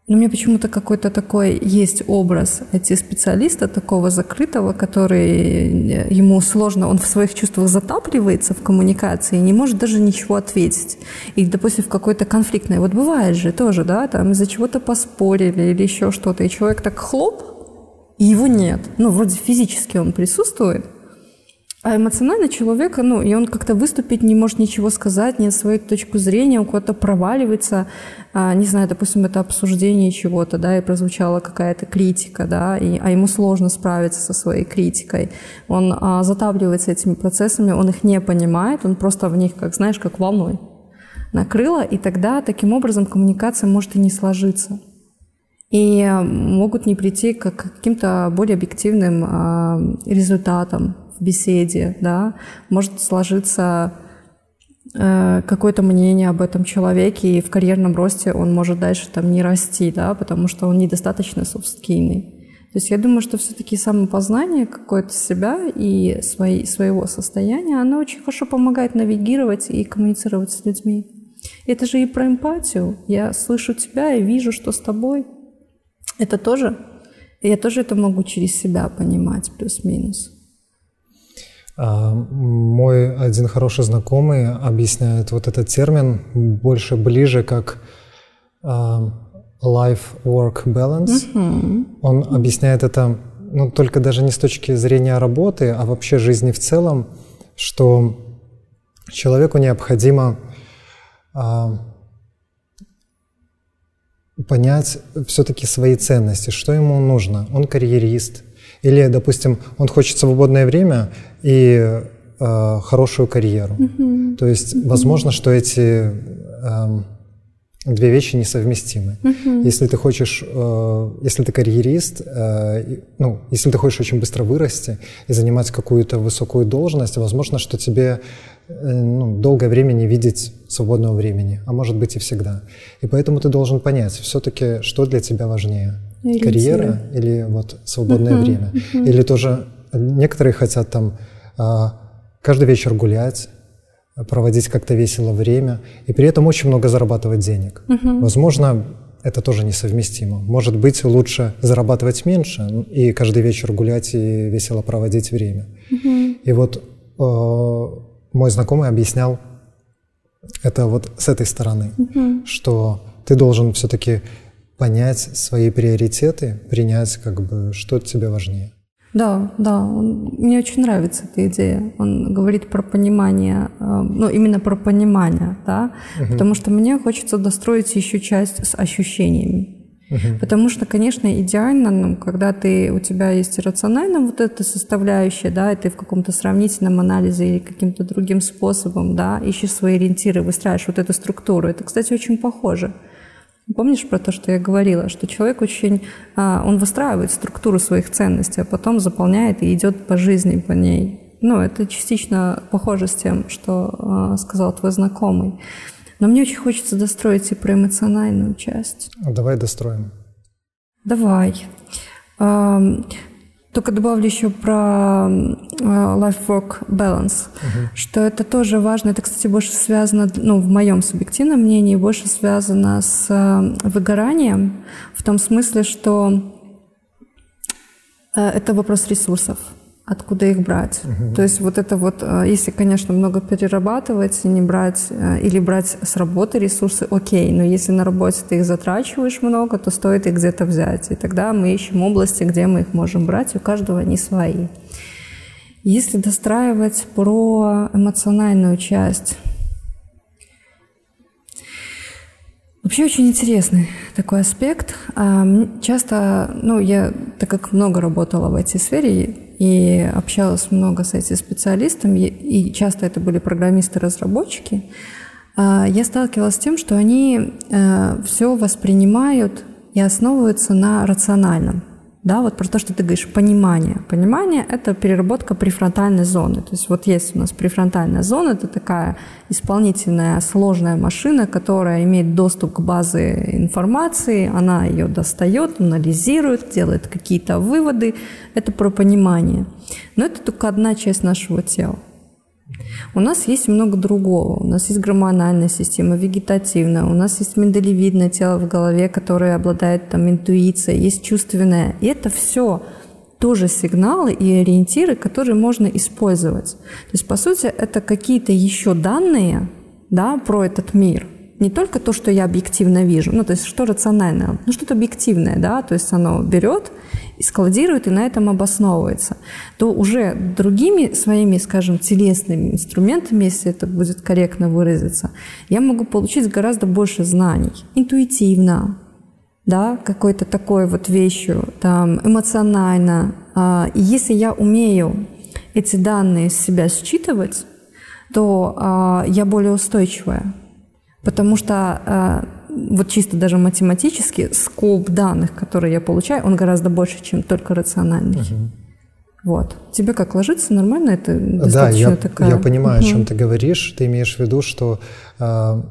но меня почему-то какой-то такой есть образ IT-специалиста, такого закрытого, который э, ему сложно, он в своих чувствах затапливается в коммуникации не может даже ничего ответить. И, допустим, в какой-то конфликтной, вот бывает же тоже, да, там из-за чего-то поспорили или еще что-то, и человек так хлоп, и его нет. Ну, вроде физически он присутствует, а эмоционально человека, ну, и он как-то выступить не может ничего сказать, не свою точку зрения, он куда-то проваливается, а, не знаю, допустим, это обсуждение чего-то, да, и прозвучала какая-то критика, да, и, а ему сложно справиться со своей критикой. Он а, затапливается этими процессами, он их не понимает, он просто в них, как знаешь, как волной накрыло, и тогда таким образом коммуникация может и не сложиться. И могут не прийти к каким-то более объективным а, результатам, в беседе, да, может сложиться э, какое-то мнение об этом человеке, и в карьерном росте он может дальше там не расти, да, потому что он недостаточно софт-скийный. То есть я думаю, что все-таки самопознание какое-то себя и свои, своего состояния, оно очень хорошо помогает навигировать и коммуницировать с людьми. Это же и про эмпатию. Я слышу тебя и вижу, что с тобой. Это тоже, я тоже это могу через себя понимать, плюс-минус. А, мой один хороший знакомый объясняет вот этот термин больше ближе как а, life-work balance. Mm-hmm. Он объясняет это ну, только даже не с точки зрения работы, а вообще жизни в целом, что человеку необходимо а, понять все-таки свои ценности, что ему нужно. Он карьерист, или, допустим, он хочет свободное время и э, хорошую карьеру. Mm-hmm. То есть, mm-hmm. возможно, что эти э, две вещи несовместимы. Mm-hmm. Если ты хочешь, э, если ты карьерист, э, ну, если ты хочешь очень быстро вырасти и занимать какую-то высокую должность, возможно, что тебе э, ну, долгое время не видеть свободного времени, а может быть и всегда. И поэтому ты должен понять, все-таки, что для тебя важнее карьера или вот свободное uh-huh, время. Uh-huh. Или тоже некоторые хотят там а, каждый вечер гулять, проводить как-то весело время, и при этом очень много зарабатывать денег. Uh-huh. Возможно, это тоже несовместимо. Может быть, лучше зарабатывать меньше и каждый вечер гулять и весело проводить время. Uh-huh. И вот э, мой знакомый объяснял это вот с этой стороны, uh-huh. что ты должен все-таки понять свои приоритеты, принять, как бы, что тебе важнее. Да, да, он, мне очень нравится эта идея. Он говорит про понимание, э, ну именно про понимание, да, угу. потому что мне хочется достроить еще часть с ощущениями. Угу. Потому что, конечно, идеально, ну, когда ты, у тебя есть рационально вот эта составляющая, да, и ты в каком-то сравнительном анализе или каким-то другим способом, да, ищешь свои ориентиры, выстраиваешь вот эту структуру. Это, кстати, очень похоже. Помнишь про то, что я говорила, что человек очень, а, он выстраивает структуру своих ценностей, а потом заполняет и идет по жизни по ней. Ну, это частично похоже с тем, что а, сказал твой знакомый. Но мне очень хочется достроить и про эмоциональную часть. Давай достроим. Давай. Только добавлю еще про life-work balance, угу. что это тоже важно. Это, кстати, больше связано, ну, в моем субъективном мнении, больше связано с выгоранием, в том смысле, что это вопрос ресурсов. Откуда их брать. Угу. То есть вот это вот, э, если, конечно, много перерабатывать и не брать, э, или брать с работы ресурсы, окей, но если на работе ты их затрачиваешь много, то стоит их где-то взять. И тогда мы ищем области, где мы их можем брать, у каждого они свои. Если достраивать про эмоциональную часть, Вообще очень интересный такой аспект. Часто, ну, я, так как много работала в этой сфере и общалась много с этими специалистами, и часто это были программисты-разработчики, а, я сталкивалась с тем, что они э, все воспринимают и основываются на рациональном да, вот про то, что ты говоришь, понимание. Понимание — это переработка префронтальной зоны. То есть вот есть у нас префронтальная зона, это такая исполнительная сложная машина, которая имеет доступ к базе информации, она ее достает, анализирует, делает какие-то выводы. Это про понимание. Но это только одна часть нашего тела. У нас есть много другого. У нас есть гормональная система, вегетативная, у нас есть миндалевидное тело в голове, которое обладает там интуицией, есть чувственное. И это все тоже сигналы и ориентиры, которые можно использовать. То есть, по сути, это какие-то еще данные да, про этот мир – не только то, что я объективно вижу, ну, то есть что рациональное, ну, что-то объективное, да, то есть оно берет и складирует, и на этом обосновывается, то уже другими своими, скажем, телесными инструментами, если это будет корректно выразиться, я могу получить гораздо больше знаний, интуитивно, да, какой-то такой вот вещью, там, эмоционально. А, и если я умею эти данные из себя считывать, то а, я более устойчивая. Потому что э, вот чисто даже математически скоп данных, которые я получаю, он гораздо больше, чем только рациональный. Угу. Вот. Тебе как ложится нормально? Это достаточно да, я, такая... я понимаю, угу. о чем ты говоришь. Ты имеешь в виду, что, э,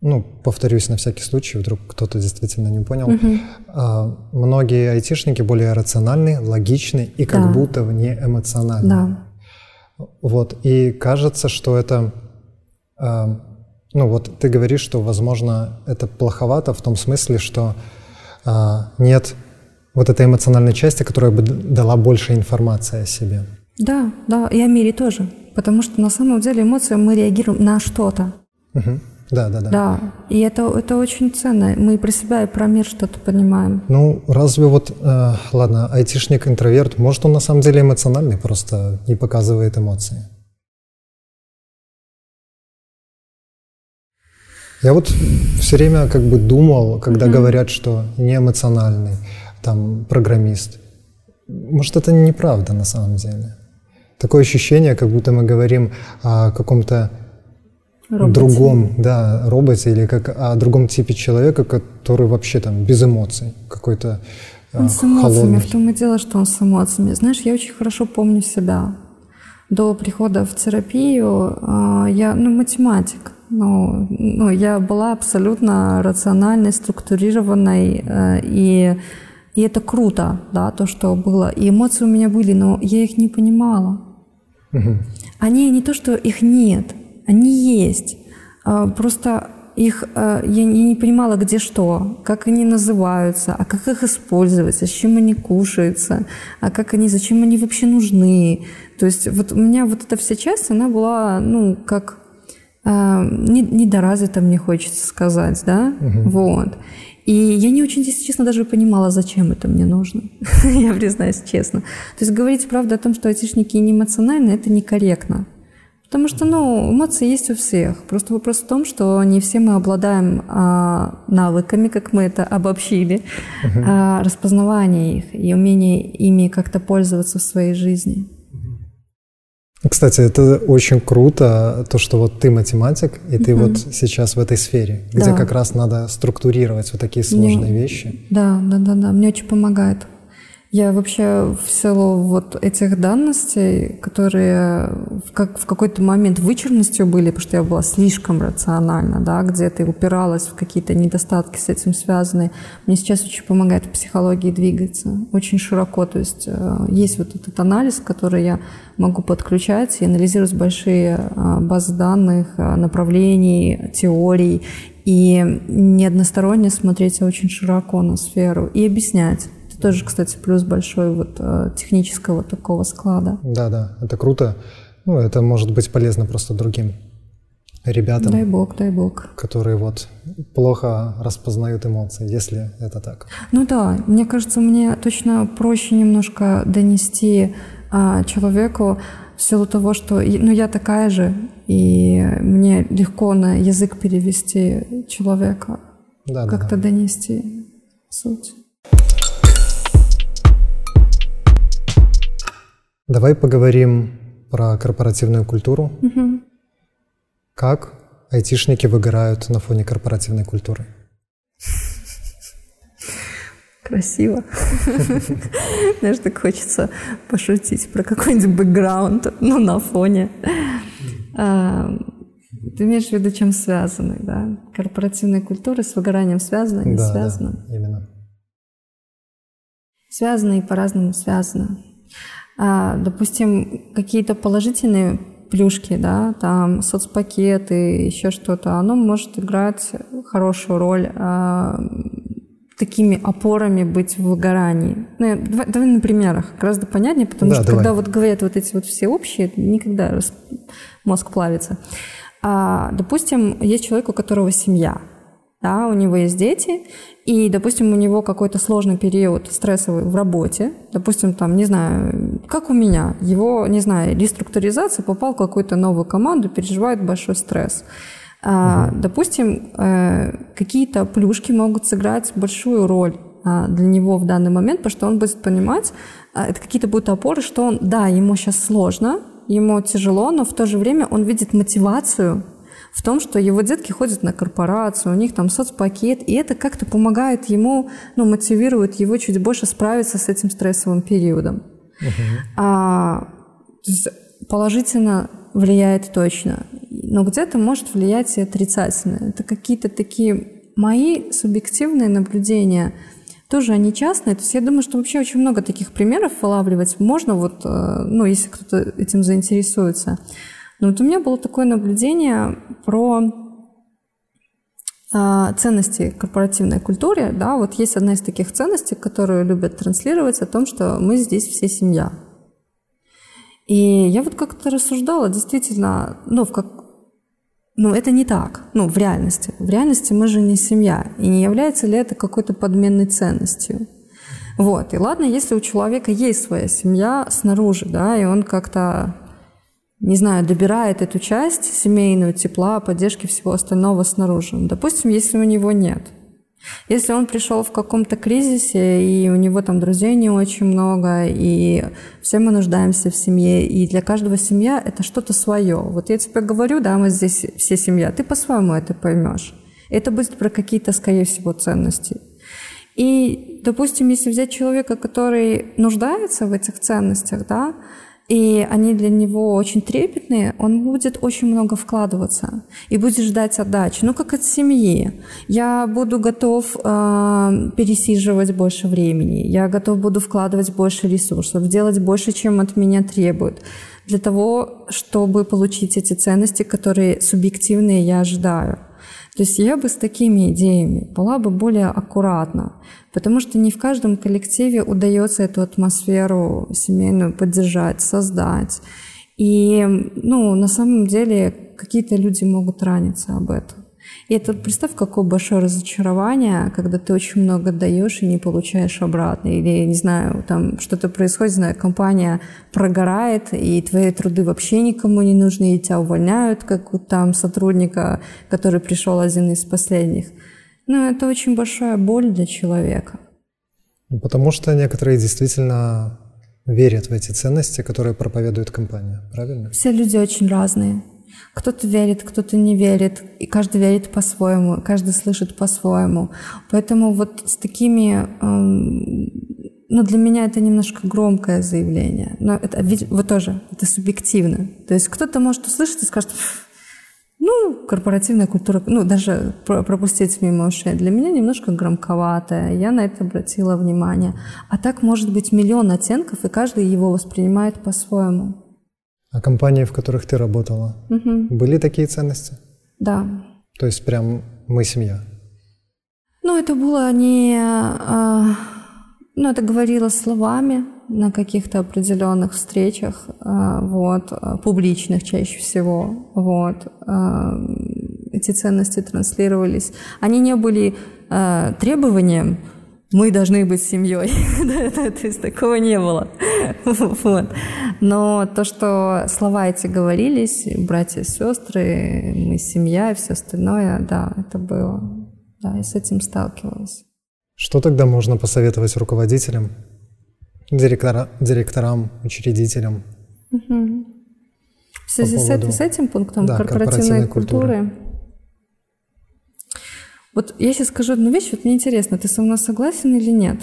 ну, повторюсь на всякий случай, вдруг кто-то действительно не понял, угу. э, многие айтишники более рациональны, логичны и как да. будто не эмоциональны. Да. Вот. И кажется, что это э, ну вот ты говоришь, что, возможно, это плоховато в том смысле, что а, нет вот этой эмоциональной части, которая бы дала больше информации о себе. Да, да, и о мире тоже. Потому что на самом деле эмоции мы реагируем на что-то. Угу. Да, да, да. Да, и это, это очень ценно. Мы про себя и про мир что-то понимаем. Ну, разве вот, э, ладно, айтишник, интроверт, может, он на самом деле эмоциональный, просто не показывает эмоции? Я вот все время как бы думал, когда mm-hmm. говорят, что не эмоциональный, там, программист. Может, это неправда на самом деле. Такое ощущение, как будто мы говорим о каком-то роботе. другом, да, роботе или как о другом типе человека, который вообще там без эмоций, какой-то а, Он с эмоциями, холодный. в том и дело, что он с эмоциями. Знаешь, я очень хорошо помню себя. До прихода в терапию а, я, ну, математик. Ну, ну, я была абсолютно рациональной, структурированной, э, и, и это круто, да, то, что было. И эмоции у меня были, но я их не понимала. Угу. Они не то, что их нет, они есть. А, просто их э, я не понимала, где что, как они называются, а как их использовать, а с чем они кушаются, а как они, зачем они вообще нужны. То есть вот у меня вот эта вся часть, она была, ну, как недоразвито, мне хочется сказать, да, угу. вот. И я не очень, если честно, даже понимала, зачем это мне нужно. (laughs) я признаюсь честно. То есть говорить, правда, о том, что айтишники не эмоциональны, это некорректно. Потому что, ну, эмоции есть у всех. Просто вопрос в том, что не все мы обладаем а, навыками, как мы это обобщили, uh-huh. а, распознавания их и умение ими как-то пользоваться в своей жизни. Кстати, это очень круто, то, что вот ты математик, и ты mm-hmm. вот сейчас в этой сфере, где да. как раз надо структурировать вот такие сложные Мне... вещи. Да, да, да, да, мне очень помогает. Я вообще в силу вот этих данностей, которые в, как, в какой-то момент вычурностью были, потому что я была слишком рациональна, да, где-то упиралась в какие-то недостатки с этим связанные, мне сейчас очень помогает в психологии двигаться очень широко. То есть э, есть вот этот анализ, который я могу подключать и анализировать большие э, базы данных, э, направлений, теорий и не односторонне смотреть очень широко на сферу и объяснять тоже, кстати, плюс большой вот э, технического такого склада. Да, да, это круто. Ну, это может быть полезно просто другим ребятам. Дай бог, дай бог. Которые вот плохо распознают эмоции, если это так. Ну да, мне кажется, мне точно проще немножко донести а, человеку в силу того, что ну, я такая же, и мне легко на язык перевести человека, да, как-то да. донести суть. Давай поговорим про корпоративную культуру. Угу. Как айтишники выгорают на фоне корпоративной культуры? Красиво. (laughs) Знаешь, так хочется пошутить про какой-нибудь бэкграунд, ну, на фоне. А, ты имеешь в виду, чем связаны, да? Корпоративная культура с выгоранием связана, не да, связана? Да, именно. Связано и по-разному связано. А, допустим, какие-то положительные плюшки, да, там соцпакеты, еще что-то, оно может играть хорошую роль а, такими опорами быть в выгорании. Ну, давай, давай на примерах, гораздо понятнее, потому да, что давай. когда вот говорят вот эти вот все общие, никогда мозг плавится. А, допустим, есть человек, у которого семья, да, у него есть дети, и, допустим, у него какой-то сложный период стрессовый в работе, допустим, там, не знаю, как у меня, его, не знаю, реструктуризация, попал в какую-то новую команду, переживает большой стресс. А, допустим, э, какие-то плюшки могут сыграть большую роль а, для него в данный момент, потому что он будет понимать, а, это какие-то будут опоры, что он, да, ему сейчас сложно, ему тяжело, но в то же время он видит мотивацию в том, что его детки ходят на корпорацию, у них там соцпакет, и это как-то помогает ему, ну, мотивирует его чуть больше справиться с этим стрессовым периодом. Uh-huh. А, то есть положительно влияет точно, но где-то может влиять и отрицательно. Это какие-то такие мои субъективные наблюдения, тоже они частные. То есть я думаю, что вообще очень много таких примеров вылавливать можно, вот, э, ну, если кто-то этим заинтересуется. Но вот у меня было такое наблюдение про а, ценности корпоративной культуре, да, вот есть одна из таких ценностей, которую любят транслировать о том, что мы здесь все семья. И я вот как-то рассуждала, действительно, ну, в как, ну, это не так, ну, в реальности. В реальности мы же не семья. И не является ли это какой-то подменной ценностью? Вот. И ладно, если у человека есть своя семья снаружи, да, и он как-то не знаю, добирает эту часть семейную, тепла, поддержки всего остального снаружи. Допустим, если у него нет. Если он пришел в каком-то кризисе, и у него там друзей не очень много, и все мы нуждаемся в семье, и для каждого семья это что-то свое. Вот я тебе говорю, да, мы здесь все семья, ты по-своему это поймешь. Это будет про какие-то, скорее всего, ценности. И, допустим, если взять человека, который нуждается в этих ценностях, да, и они для него очень трепетные, он будет очень много вкладываться и будет ждать отдачи. Ну, как от семьи. Я буду готов э, пересиживать больше времени, я готов буду вкладывать больше ресурсов, делать больше, чем от меня требуют, для того, чтобы получить эти ценности, которые субъективные я ожидаю. То есть я бы с такими идеями была бы более аккуратна, потому что не в каждом коллективе удается эту атмосферу семейную поддержать, создать. И ну, на самом деле какие-то люди могут раниться об этом. И это, представь, какое большое разочарование, когда ты очень много даешь и не получаешь обратно. Или, не знаю, там что-то происходит, знаю, компания прогорает, и твои труды вообще никому не нужны, и тебя увольняют, как там сотрудника, который пришел один из последних. Ну, это очень большая боль для человека. Ну, потому что некоторые действительно верят в эти ценности, которые проповедует компания, правильно? Все люди очень разные. Кто-то верит, кто-то не верит, и каждый верит по-своему, каждый слышит по-своему. Поэтому вот с такими, эм, ну для меня это немножко громкое заявление, но это вот тоже это субъективно. То есть кто-то может услышать и скажет, ну, корпоративная культура, ну, даже пропустить мимо ушей, для меня немножко громковатая. Я на это обратила внимание. А так может быть миллион оттенков, и каждый его воспринимает по-своему. А компании, в которых ты работала, угу. были такие ценности? Да. То есть прям мы семья? Ну, это было не... А, ну, это говорила словами на каких-то определенных встречах, а, вот, а, публичных чаще всего, вот. А, эти ценности транслировались. Они не были требованием, мы должны быть семьей. (laughs) то есть такого не было. (laughs) вот. Но то, что слова эти говорились, братья и сестры, мы семья и все остальное, да, это было. Да, и с этим сталкивалась. Что тогда можно посоветовать руководителям, директора, директорам, учредителям? Угу. В связи с, поводу... с этим пунктом да, корпоративной, корпоративной культуры. культуры. Вот я сейчас скажу одну вещь, вот мне интересно, ты со мной согласен или нет?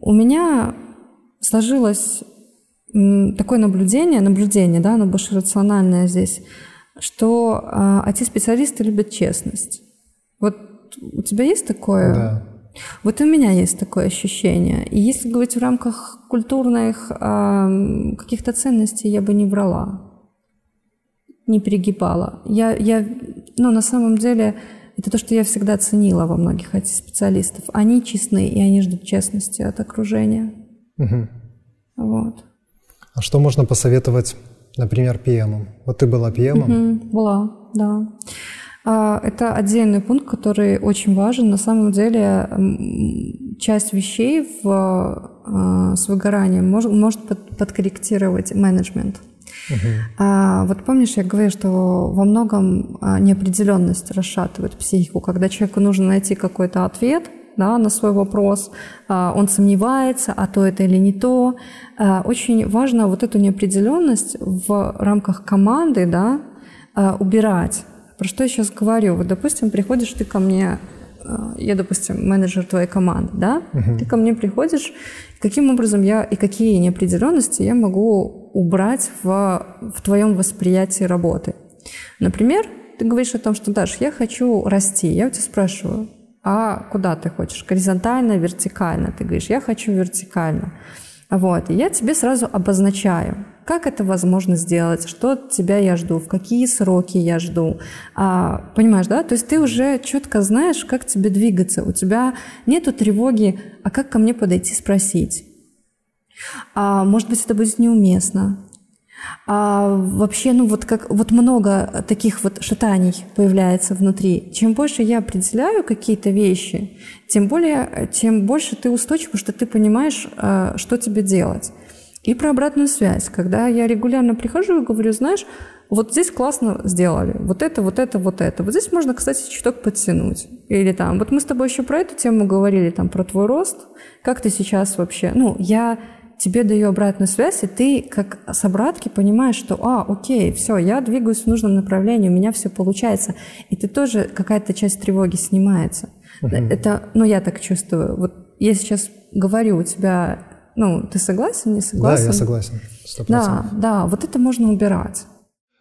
У меня сложилось такое наблюдение, наблюдение, да, оно больше рациональное здесь, что а, IT-специалисты любят честность. Вот у тебя есть такое? Да. Вот у меня есть такое ощущение. И если говорить в рамках культурных э, каких-то ценностей, я бы не врала, не перегибала. Я, я, ну, на самом деле, это то, что я всегда ценила во многих этих специалистов. Они честны, и они ждут честности от окружения. Угу. Вот. А что можно посоветовать, например, PM? Вот ты была PM? Угу, была, да. А, это отдельный пункт, который очень важен. На самом деле часть вещей в, а, с выгоранием может, может подкорректировать менеджмент. Uh-huh. А, вот помнишь, я говорила, что во многом неопределенность расшатывает психику, когда человеку нужно найти какой-то ответ да, на свой вопрос, он сомневается, а то это или не то. Очень важно вот эту неопределенность в рамках команды да, убирать. Про что я сейчас говорю? Вот, допустим, приходишь ты ко мне, э, я, допустим, менеджер твоей команды, да? Uh-huh. Ты ко мне приходишь, каким образом я и какие неопределенности я могу убрать в, в твоем восприятии работы. Например, ты говоришь о том, что, Даш, я хочу расти. Я у тебя спрашиваю, а куда ты хочешь? Горизонтально, вертикально? Ты говоришь, я хочу вертикально. Вот, и я тебе сразу обозначаю, как это возможно сделать, что от тебя я жду, в какие сроки я жду. А, понимаешь, да? То есть ты уже четко знаешь, как тебе двигаться. У тебя нету тревоги, а как ко мне подойти спросить? А, может быть, это будет неуместно. А вообще, ну вот как вот много таких вот шатаний появляется внутри. Чем больше я определяю какие-то вещи, тем более, тем больше ты устойчив, потому что ты понимаешь, а, что тебе делать. И про обратную связь. Когда я регулярно прихожу и говорю, знаешь, вот здесь классно сделали, вот это, вот это, вот это. Вот здесь можно, кстати, чуток подтянуть. Или там, вот мы с тобой еще про эту тему говорили, там, про твой рост. Как ты сейчас вообще? Ну, я тебе даю обратную связь, и ты как собратки понимаешь, что, а, окей, все, я двигаюсь в нужном направлении, у меня все получается. И ты тоже, какая-то часть тревоги снимается. Uh-huh. Это, ну, я так чувствую. Вот я сейчас говорю, у тебя ну, ты согласен, не согласен? Да, я согласен. 100%. Да, да, вот это можно убирать.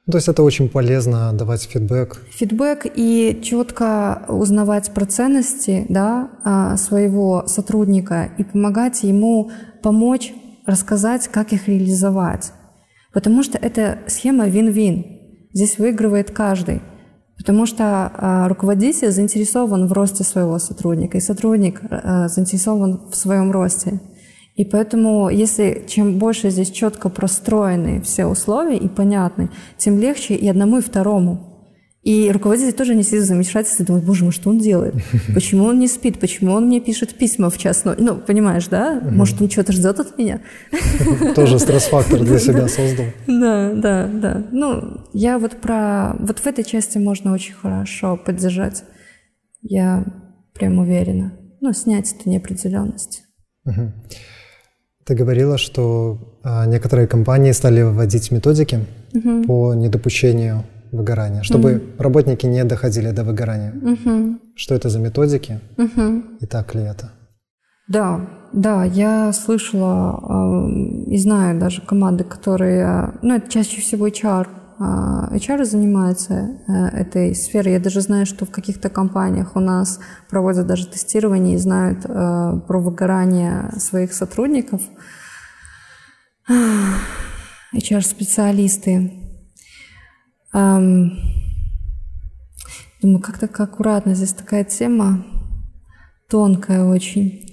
То есть это очень полезно давать фидбэк. Фидбэк и четко узнавать про ценности да, а, своего сотрудника и помогать ему помочь рассказать, как их реализовать. Потому что это схема вин-вин. Здесь выигрывает каждый. Потому что э, руководитель заинтересован в росте своего сотрудника, и сотрудник э, заинтересован в своем росте. И поэтому, если чем больше здесь четко простроены все условия и понятны, тем легче и одному, и второму. И руководитель тоже не сидит в замешательстве, думает, боже мой, что он делает? Почему он не спит? Почему он мне пишет письма в час ночи? Ну, понимаешь, да? Может, он что-то ждет от меня? (laughs) Тоже стресс-фактор для себя создал. Да, да, да. Ну, я вот про... Вот в этой части можно очень хорошо поддержать. Я прям уверена. Ну, снять эту неопределенность. Ты говорила, что а, некоторые компании стали вводить методики угу. по недопущению выгорания, чтобы угу. работники не доходили до выгорания. Угу. Что это за методики угу. и так ли это? Да, да, я слышала э, и знаю даже команды, которые, ну, это чаще всего HR, HR занимается э, этой сферой. Я даже знаю, что в каких-то компаниях у нас проводят даже тестирование и знают э, про выгорание своих сотрудников. (sighs) HR-специалисты. Думаю, как так аккуратно. Здесь такая тема тонкая очень.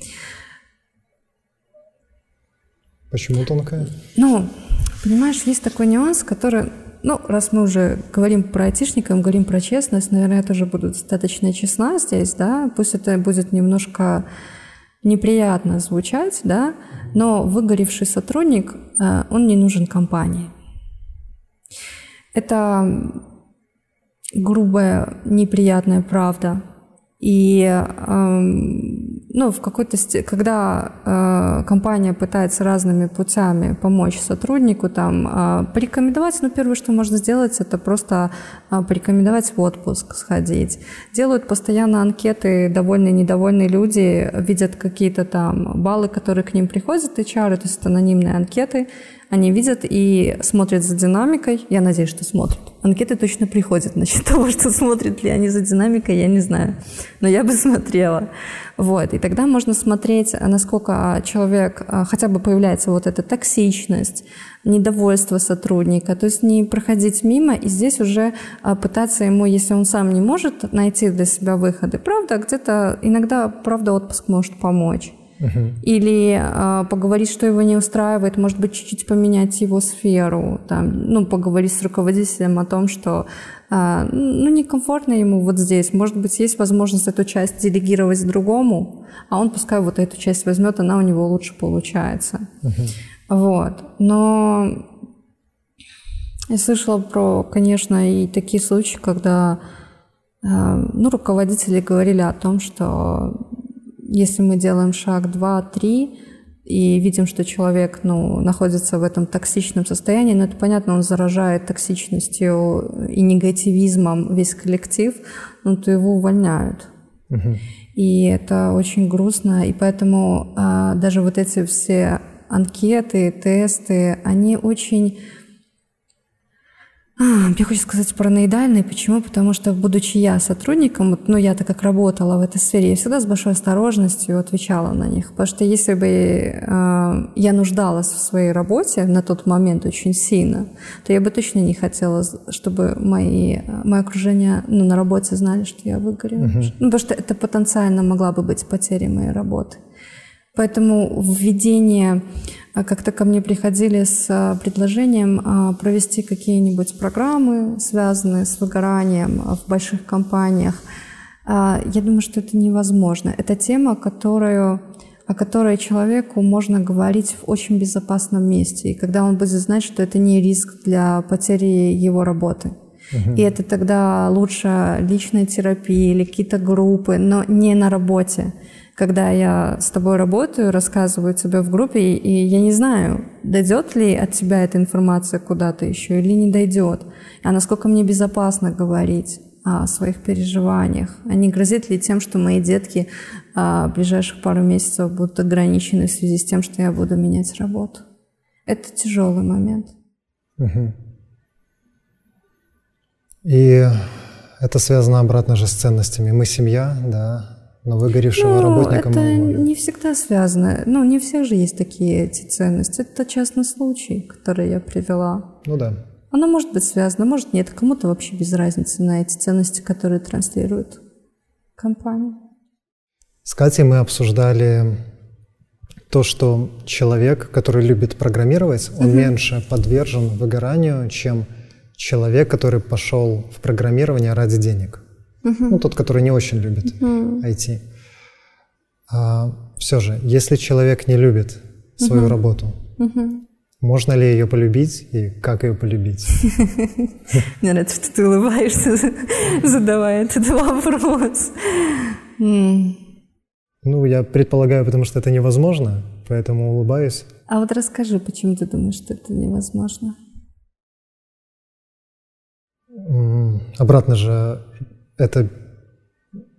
Почему тонкая? Ну, понимаешь, есть такой нюанс, который ну, раз мы уже говорим про айтишников, говорим про честность, наверное, я тоже буду достаточно честна здесь, да, пусть это будет немножко неприятно звучать, да, но выгоревший сотрудник, э, он не нужен компании. Это грубая, неприятная правда. И эм, ну, в какой-то ст... когда э, компания пытается разными путями помочь сотруднику, там, э, порекомендовать, ну, первое, что можно сделать, это просто э, порекомендовать в отпуск сходить. Делают постоянно анкеты, довольные, недовольные люди видят какие-то там баллы, которые к ним приходят, HR, то есть анонимные анкеты, они видят и смотрят за динамикой. Я надеюсь, что смотрят. Анкеты точно приходят. Насчет (laughs) того, что смотрят ли они за динамикой, я не знаю. Но я бы (laughs) смотрела. Вот. И тогда можно смотреть, насколько человек, а, хотя бы появляется вот эта токсичность, недовольство сотрудника. То есть не проходить мимо и здесь уже а, пытаться ему, если он сам не может найти для себя выходы, правда, где-то иногда, правда, отпуск может помочь. Или э, поговорить, что его не устраивает, может быть, чуть-чуть поменять его сферу, там, ну, поговорить с руководителем о том, что э, ну, некомфортно ему вот здесь. Может быть, есть возможность эту часть делегировать другому, а он пускай вот эту часть возьмет, она у него лучше получается. Вот. Но я слышала про, конечно, и такие случаи, когда э, ну, руководители говорили о том, что если мы делаем шаг два, три, и видим, что человек ну, находится в этом токсичном состоянии, ну это понятно, он заражает токсичностью и негативизмом весь коллектив, ну то его увольняют. Угу. И это очень грустно, и поэтому а, даже вот эти все анкеты, тесты, они очень мне хочется сказать параноидальный. Почему? Потому что, будучи я сотрудником, ну, я так как работала в этой сфере, я всегда с большой осторожностью отвечала на них. Потому что если бы э, я нуждалась в своей работе на тот момент очень сильно, то я бы точно не хотела, чтобы мои, мое окружение ну, на работе знали, что я выгорела. Угу. Ну, потому что это потенциально могла бы быть потеря моей работы. Поэтому введение а как-то ко мне приходили с а, предложением а, провести какие-нибудь программы, связанные с выгоранием в больших компаниях. Я думаю, что это невозможно. Это тема, которую, о которой человеку можно говорить в очень безопасном месте. И когда он будет знать, что это не риск для потери его работы. Угу. И это тогда лучше личная терапия или какие-то группы, но не на работе когда я с тобой работаю, рассказываю тебе в группе, и я не знаю, дойдет ли от тебя эта информация куда-то еще или не дойдет, а насколько мне безопасно говорить о своих переживаниях, а не грозит ли тем, что мои детки а, в ближайших пару месяцев будут ограничены в связи с тем, что я буду менять работу. Это тяжелый момент. Угу. И это связано обратно же с ценностями. Мы семья, да, но выгоревшего ну, работника это не всегда связано. Ну, не все же есть такие эти ценности. Это частный случай, который я привела. Ну да. Оно может быть связано, может нет. Кому-то вообще без разницы на эти ценности, которые транслирует компания. С Катей мы обсуждали то, что человек, который любит программировать, он угу. меньше подвержен выгоранию, чем человек, который пошел в программирование ради денег. Угу. Ну, тот, который не очень любит угу. IT. А, все же, если человек не любит свою угу. работу, угу. можно ли ее полюбить и как ее полюбить? (laughs) Мне нравится, что ты улыбаешься, (laughs) задавая этот вопрос. Ну, я предполагаю, потому что это невозможно, поэтому улыбаюсь. А вот расскажи, почему ты думаешь, что это невозможно? Обратно же, это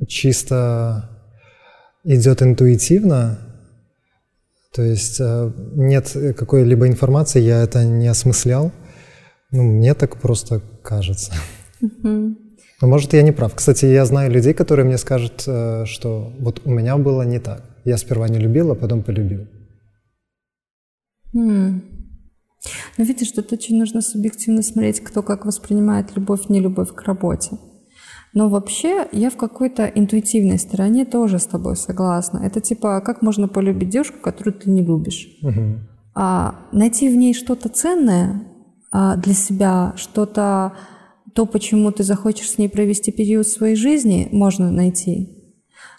чисто идет интуитивно, то есть э, нет какой-либо информации, я это не осмыслял. Ну, мне так просто кажется. Но может, я не прав. Кстати, я знаю людей, которые мне скажут, э, что вот у меня было не так. Я сперва не любил, а потом полюбил. Mm. Ну, видишь, тут очень нужно субъективно смотреть, кто как воспринимает любовь, не любовь к работе. Но вообще я в какой-то интуитивной стороне тоже с тобой согласна. Это типа, как можно полюбить девушку, которую ты не любишь? Угу. а, найти в ней что-то ценное а, для себя, что-то, то, почему ты захочешь с ней провести период своей жизни, можно найти.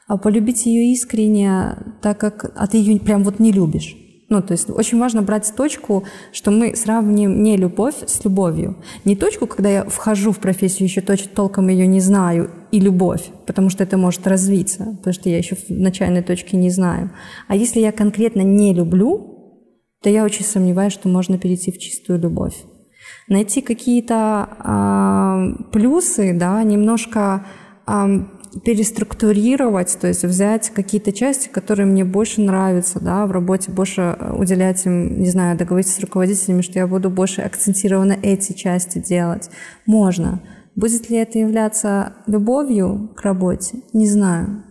А полюбить ее искренне, так как а ты ее прям вот не любишь. Ну, то есть очень важно брать точку, что мы сравним не любовь с любовью. Не точку, когда я вхожу в профессию, еще точно толком ее не знаю, и любовь, потому что это может развиться, потому что я еще в начальной точке не знаю. А если я конкретно не люблю, то я очень сомневаюсь, что можно перейти в чистую любовь. Найти какие-то э, плюсы, да, немножко переструктурировать, то есть взять какие-то части, которые мне больше нравятся, да, в работе больше уделять им, не знаю, договориться с руководителями, что я буду больше акцентированно эти части делать. Можно. Будет ли это являться любовью к работе? Не знаю.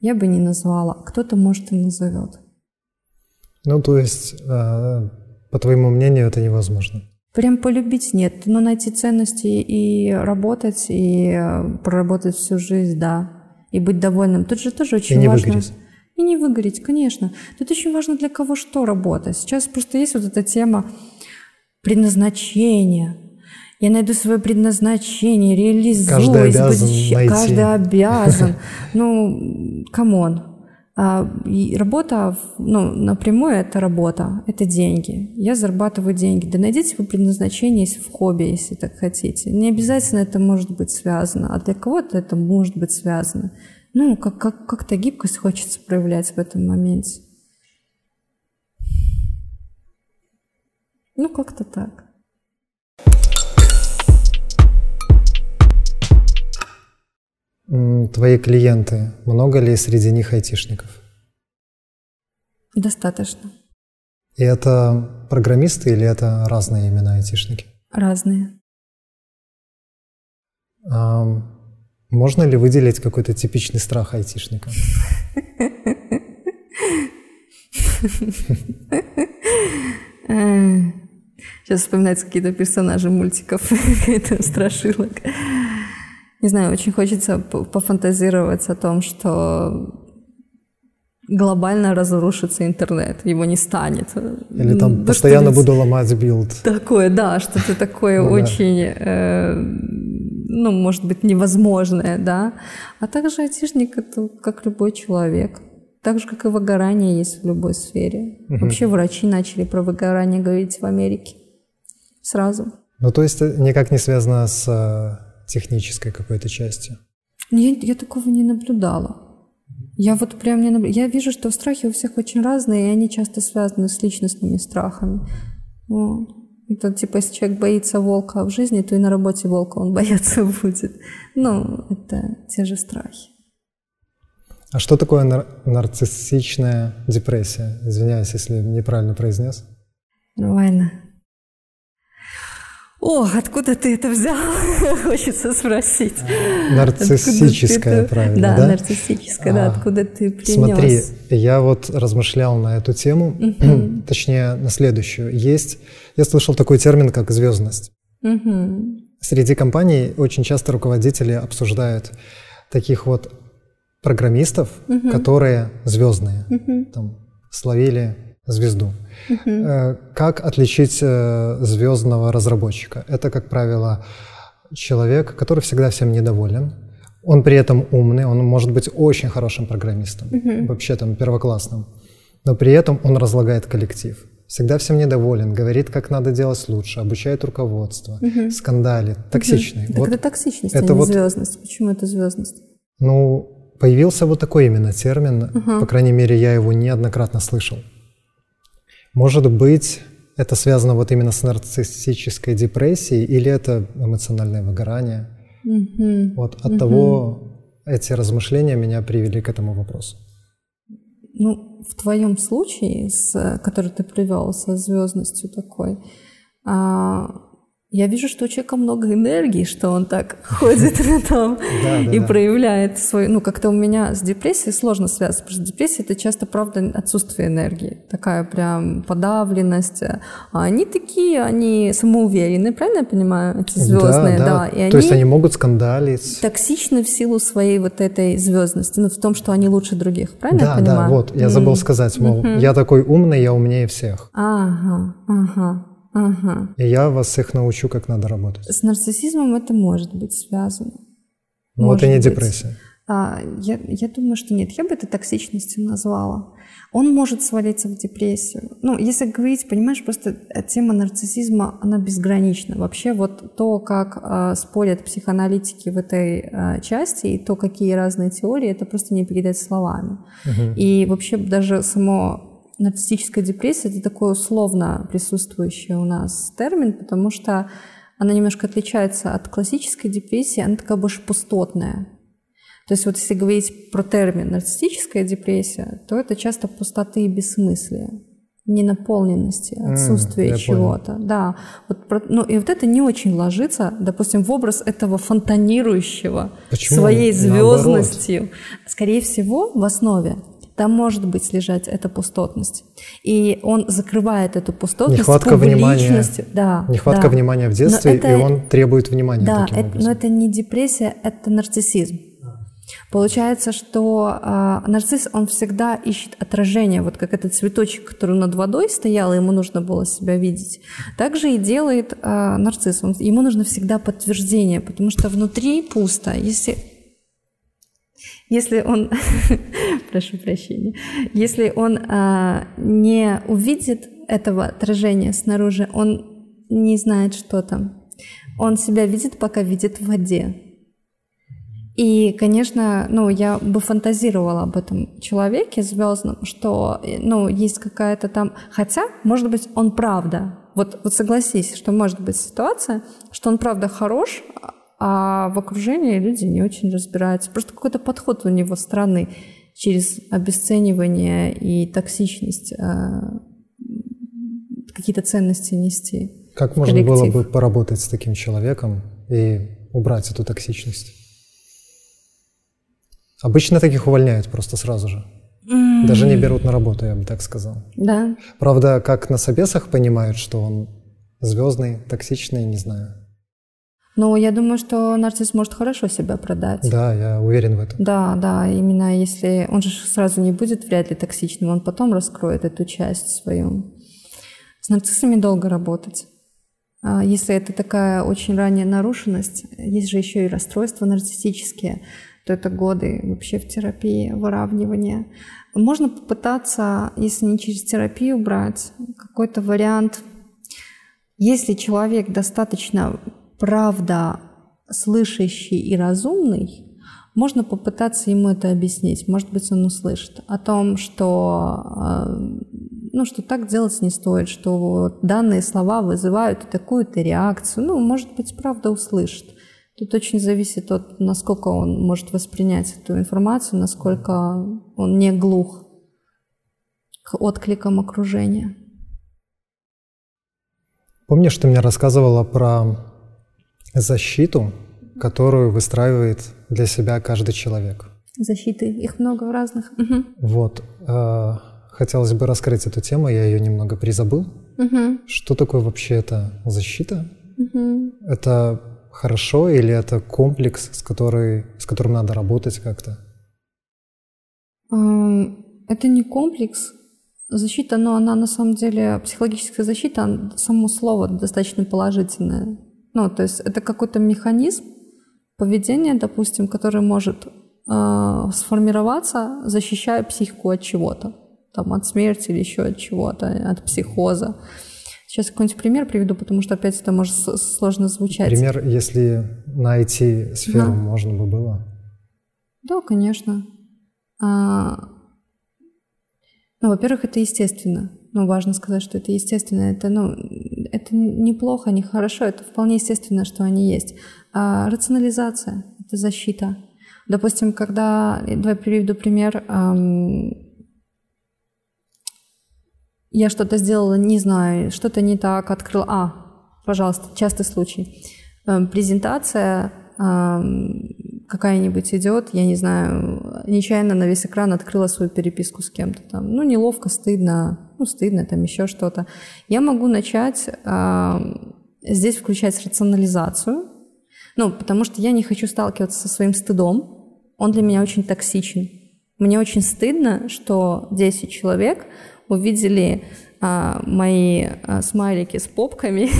Я бы не назвала. Кто-то, может, и назовет. Ну, то есть, э, по твоему мнению, это невозможно? Прям полюбить нет, но найти ценности и работать, и э, проработать всю жизнь, да, и быть довольным. Тут же тоже очень и не важно. Выгореть. И не выгореть, конечно. Тут очень важно для кого что работать. Сейчас просто есть вот эта тема предназначения. Я найду свое предназначение, реализуюсь. Каждый обязан найти. Каждый обязан. (laughs) Ну, come on. А, и работа, ну, напрямую это работа, это деньги. Я зарабатываю деньги. Да найдите вы предназначение если в хобби, если так хотите. Не обязательно это может быть связано, а для кого-то это может быть связано. Ну, как, как, как-то гибкость хочется проявлять в этом моменте. Ну, как-то так. Твои клиенты, много ли среди них айтишников? Достаточно. И это программисты или это разные имена айтишники? Разные. А можно ли выделить какой-то типичный страх айтишника? Сейчас вспоминаются какие-то персонажи мультиков, (laughs) какие-то страшилок. Не знаю, очень хочется пофантазировать о том, что глобально разрушится интернет, его не станет. Или там да постоянно буду ломать build. Такое, да, что-то (laughs) такое ну, очень, э, ну, может быть, невозможное, да. А также айтишник — это как любой человек. Так же, как и выгорание есть в любой сфере. Угу. Вообще врачи начали про выгорание говорить в Америке сразу. Ну, то есть никак не связано с э, технической какой-то части? Я, я такого не наблюдала. Я вот прям не наблюдала. Я вижу, что страхи у всех очень разные, и они часто связаны с личностными страхами. Вот. Это типа, если человек боится волка в жизни, то и на работе волка он (laughs) бояться будет. Ну, это те же страхи. А что такое нар- нарциссичная депрессия? Извиняюсь, если неправильно произнес. Нормально. О, откуда ты это взял? (laughs) Хочется спросить. Нарциссическая, это... правильно, да? Да, нарциссическая, а, да, откуда ты принес? Смотри, я вот размышлял на эту тему, (clears throat) точнее, на следующую. Есть, я слышал такой термин, как звездность. Среди компаний очень часто руководители обсуждают таких вот программистов, которые звездные, там, словили звезду. Угу. Как отличить э, звездного разработчика? Это, как правило, человек, который всегда всем недоволен. Он при этом умный, он может быть очень хорошим программистом, угу. вообще там первоклассным, но при этом он разлагает коллектив. Всегда всем недоволен, говорит, как надо делать лучше, обучает руководство, угу. скандалит, токсичный. Угу. Вот это токсичность, это а не вот, звездность. Почему это звездность? Ну, появился вот такой именно термин, угу. по крайней мере, я его неоднократно слышал. Может быть, это связано вот именно с нарциссической депрессией или это эмоциональное выгорание? Mm-hmm. Вот от mm-hmm. того эти размышления меня привели к этому вопросу. Ну, в твоем случае, с, который ты привел со звездностью такой, а, я вижу, что у человека много энергии, что он так (laughs) ходит там (laughs) и проявляет свой... Ну, как-то у меня с депрессией сложно связано, потому что депрессия — это часто, правда, отсутствие энергии. Такая прям подавленность. А они такие, они самоуверенные, правильно я понимаю? Эти звездные, да. да. То есть они могут скандалить. Токсичны в силу своей вот этой звездности, ну, в том, что они лучше других, правильно да, я понимаю? Да, вот, я забыл сказать, мол, я такой умный, я умнее всех. Ага, ага. Ага. И я вас их научу, как надо работать. С нарциссизмом это может быть связано. Но может это не быть. депрессия. А, я, я думаю, что нет. Я бы это токсичностью назвала. Он может свалиться в депрессию. Ну, если говорить, понимаешь, просто тема нарциссизма, она безгранична. Вообще вот то, как э, спорят психоаналитики в этой э, части, и то, какие разные теории, это просто не передать словами. Угу. И вообще даже само нарциссическая депрессия – это такой условно присутствующий у нас термин, потому что она немножко отличается от классической депрессии, она такая больше пустотная. То есть вот если говорить про термин нарциссическая депрессия, то это часто пустоты и бессмыслие, ненаполненности, отсутствие mm, чего-то. Да, вот, ну и вот это не очень ложится, допустим, в образ этого фонтанирующего Почему? своей звездностью. Наоборот. Скорее всего, в основе там может быть лежать эта пустотность. И он закрывает эту пустотность Нехватка внимания, да, нехватка да. внимания в детстве, это, и он требует внимания да, таким это, образом. но это не депрессия, это нарциссизм. Получается, что э, нарцисс, он всегда ищет отражение, вот как этот цветочек, который над водой стоял, ему нужно было себя видеть. Также и делает э, нарцисс, он, ему нужно всегда подтверждение, потому что внутри пусто. Если если он, (laughs) прошу прощения, если он а, не увидит этого отражения снаружи, он не знает, что там. Он себя видит, пока видит в воде. И, конечно, ну, я бы фантазировала об этом человеке звездном, что, ну, есть какая-то там... Хотя, может быть, он правда. Вот, вот согласись, что может быть ситуация, что он правда хорош, а в окружении люди не очень разбираются. Просто какой-то подход у него странный через обесценивание и токсичность а, какие-то ценности нести. Как можно коллектив. было бы поработать с таким человеком и убрать эту токсичность? Обычно таких увольняют просто сразу же. Mm-hmm. Даже не берут на работу, я бы так сказал. Да. Правда, как на собесах понимают, что он звездный, токсичный, не знаю. Но я думаю, что нарцисс может хорошо себя продать. Да, я уверен в этом. Да, да, именно если он же сразу не будет вряд ли токсичным, он потом раскроет эту часть свою. С нарциссами долго работать. А если это такая очень ранняя нарушенность, есть же еще и расстройства нарциссические, то это годы вообще в терапии, выравнивания. Можно попытаться, если не через терапию брать, какой-то вариант. Если человек достаточно правда слышащий и разумный, можно попытаться ему это объяснить. Может быть, он услышит о том, что, э, ну, что так делать не стоит, что данные слова вызывают такую-то реакцию. Ну, может быть, правда услышит. Тут очень зависит от, насколько он может воспринять эту информацию, насколько он не глух к откликам окружения. Помнишь, ты мне рассказывала про защиту, которую выстраивает для себя каждый человек. Защиты, их много разных. Угу. Вот. Э, хотелось бы раскрыть эту тему, я ее немного призабыл. Угу. Что такое вообще эта защита? Угу. Это хорошо или это комплекс, с, который, с которым надо работать как-то? Это не комплекс. Защита, но она на самом деле, психологическая защита, само слово достаточно положительное. Ну, то есть это какой-то механизм поведения, допустим, который может э, сформироваться, защищая психику от чего-то, там, от смерти или еще от чего-то, от психоза. Сейчас какой-нибудь пример приведу, потому что опять это может сложно звучать. Пример, если на IT-сферу да. можно бы было? Да, конечно. А, ну, во-первых, это естественно. Ну, важно сказать, что это естественно. Это, ну, это неплохо, не хорошо, это вполне естественно, что они есть. А рационализация — это защита. Допустим, когда, давай приведу пример, я что-то сделала, не знаю, что-то не так, открыл, а, Пожалуйста, частый случай. Эм, презентация какая-нибудь идет, я не знаю, нечаянно на весь экран открыла свою переписку с кем-то там. Ну, неловко, стыдно, ну, стыдно, там еще что-то. Я могу начать э, здесь включать рационализацию, ну, потому что я не хочу сталкиваться со своим стыдом. Он для меня очень токсичен. Мне очень стыдно, что 10 человек увидели а, мои а, смайлики с попками,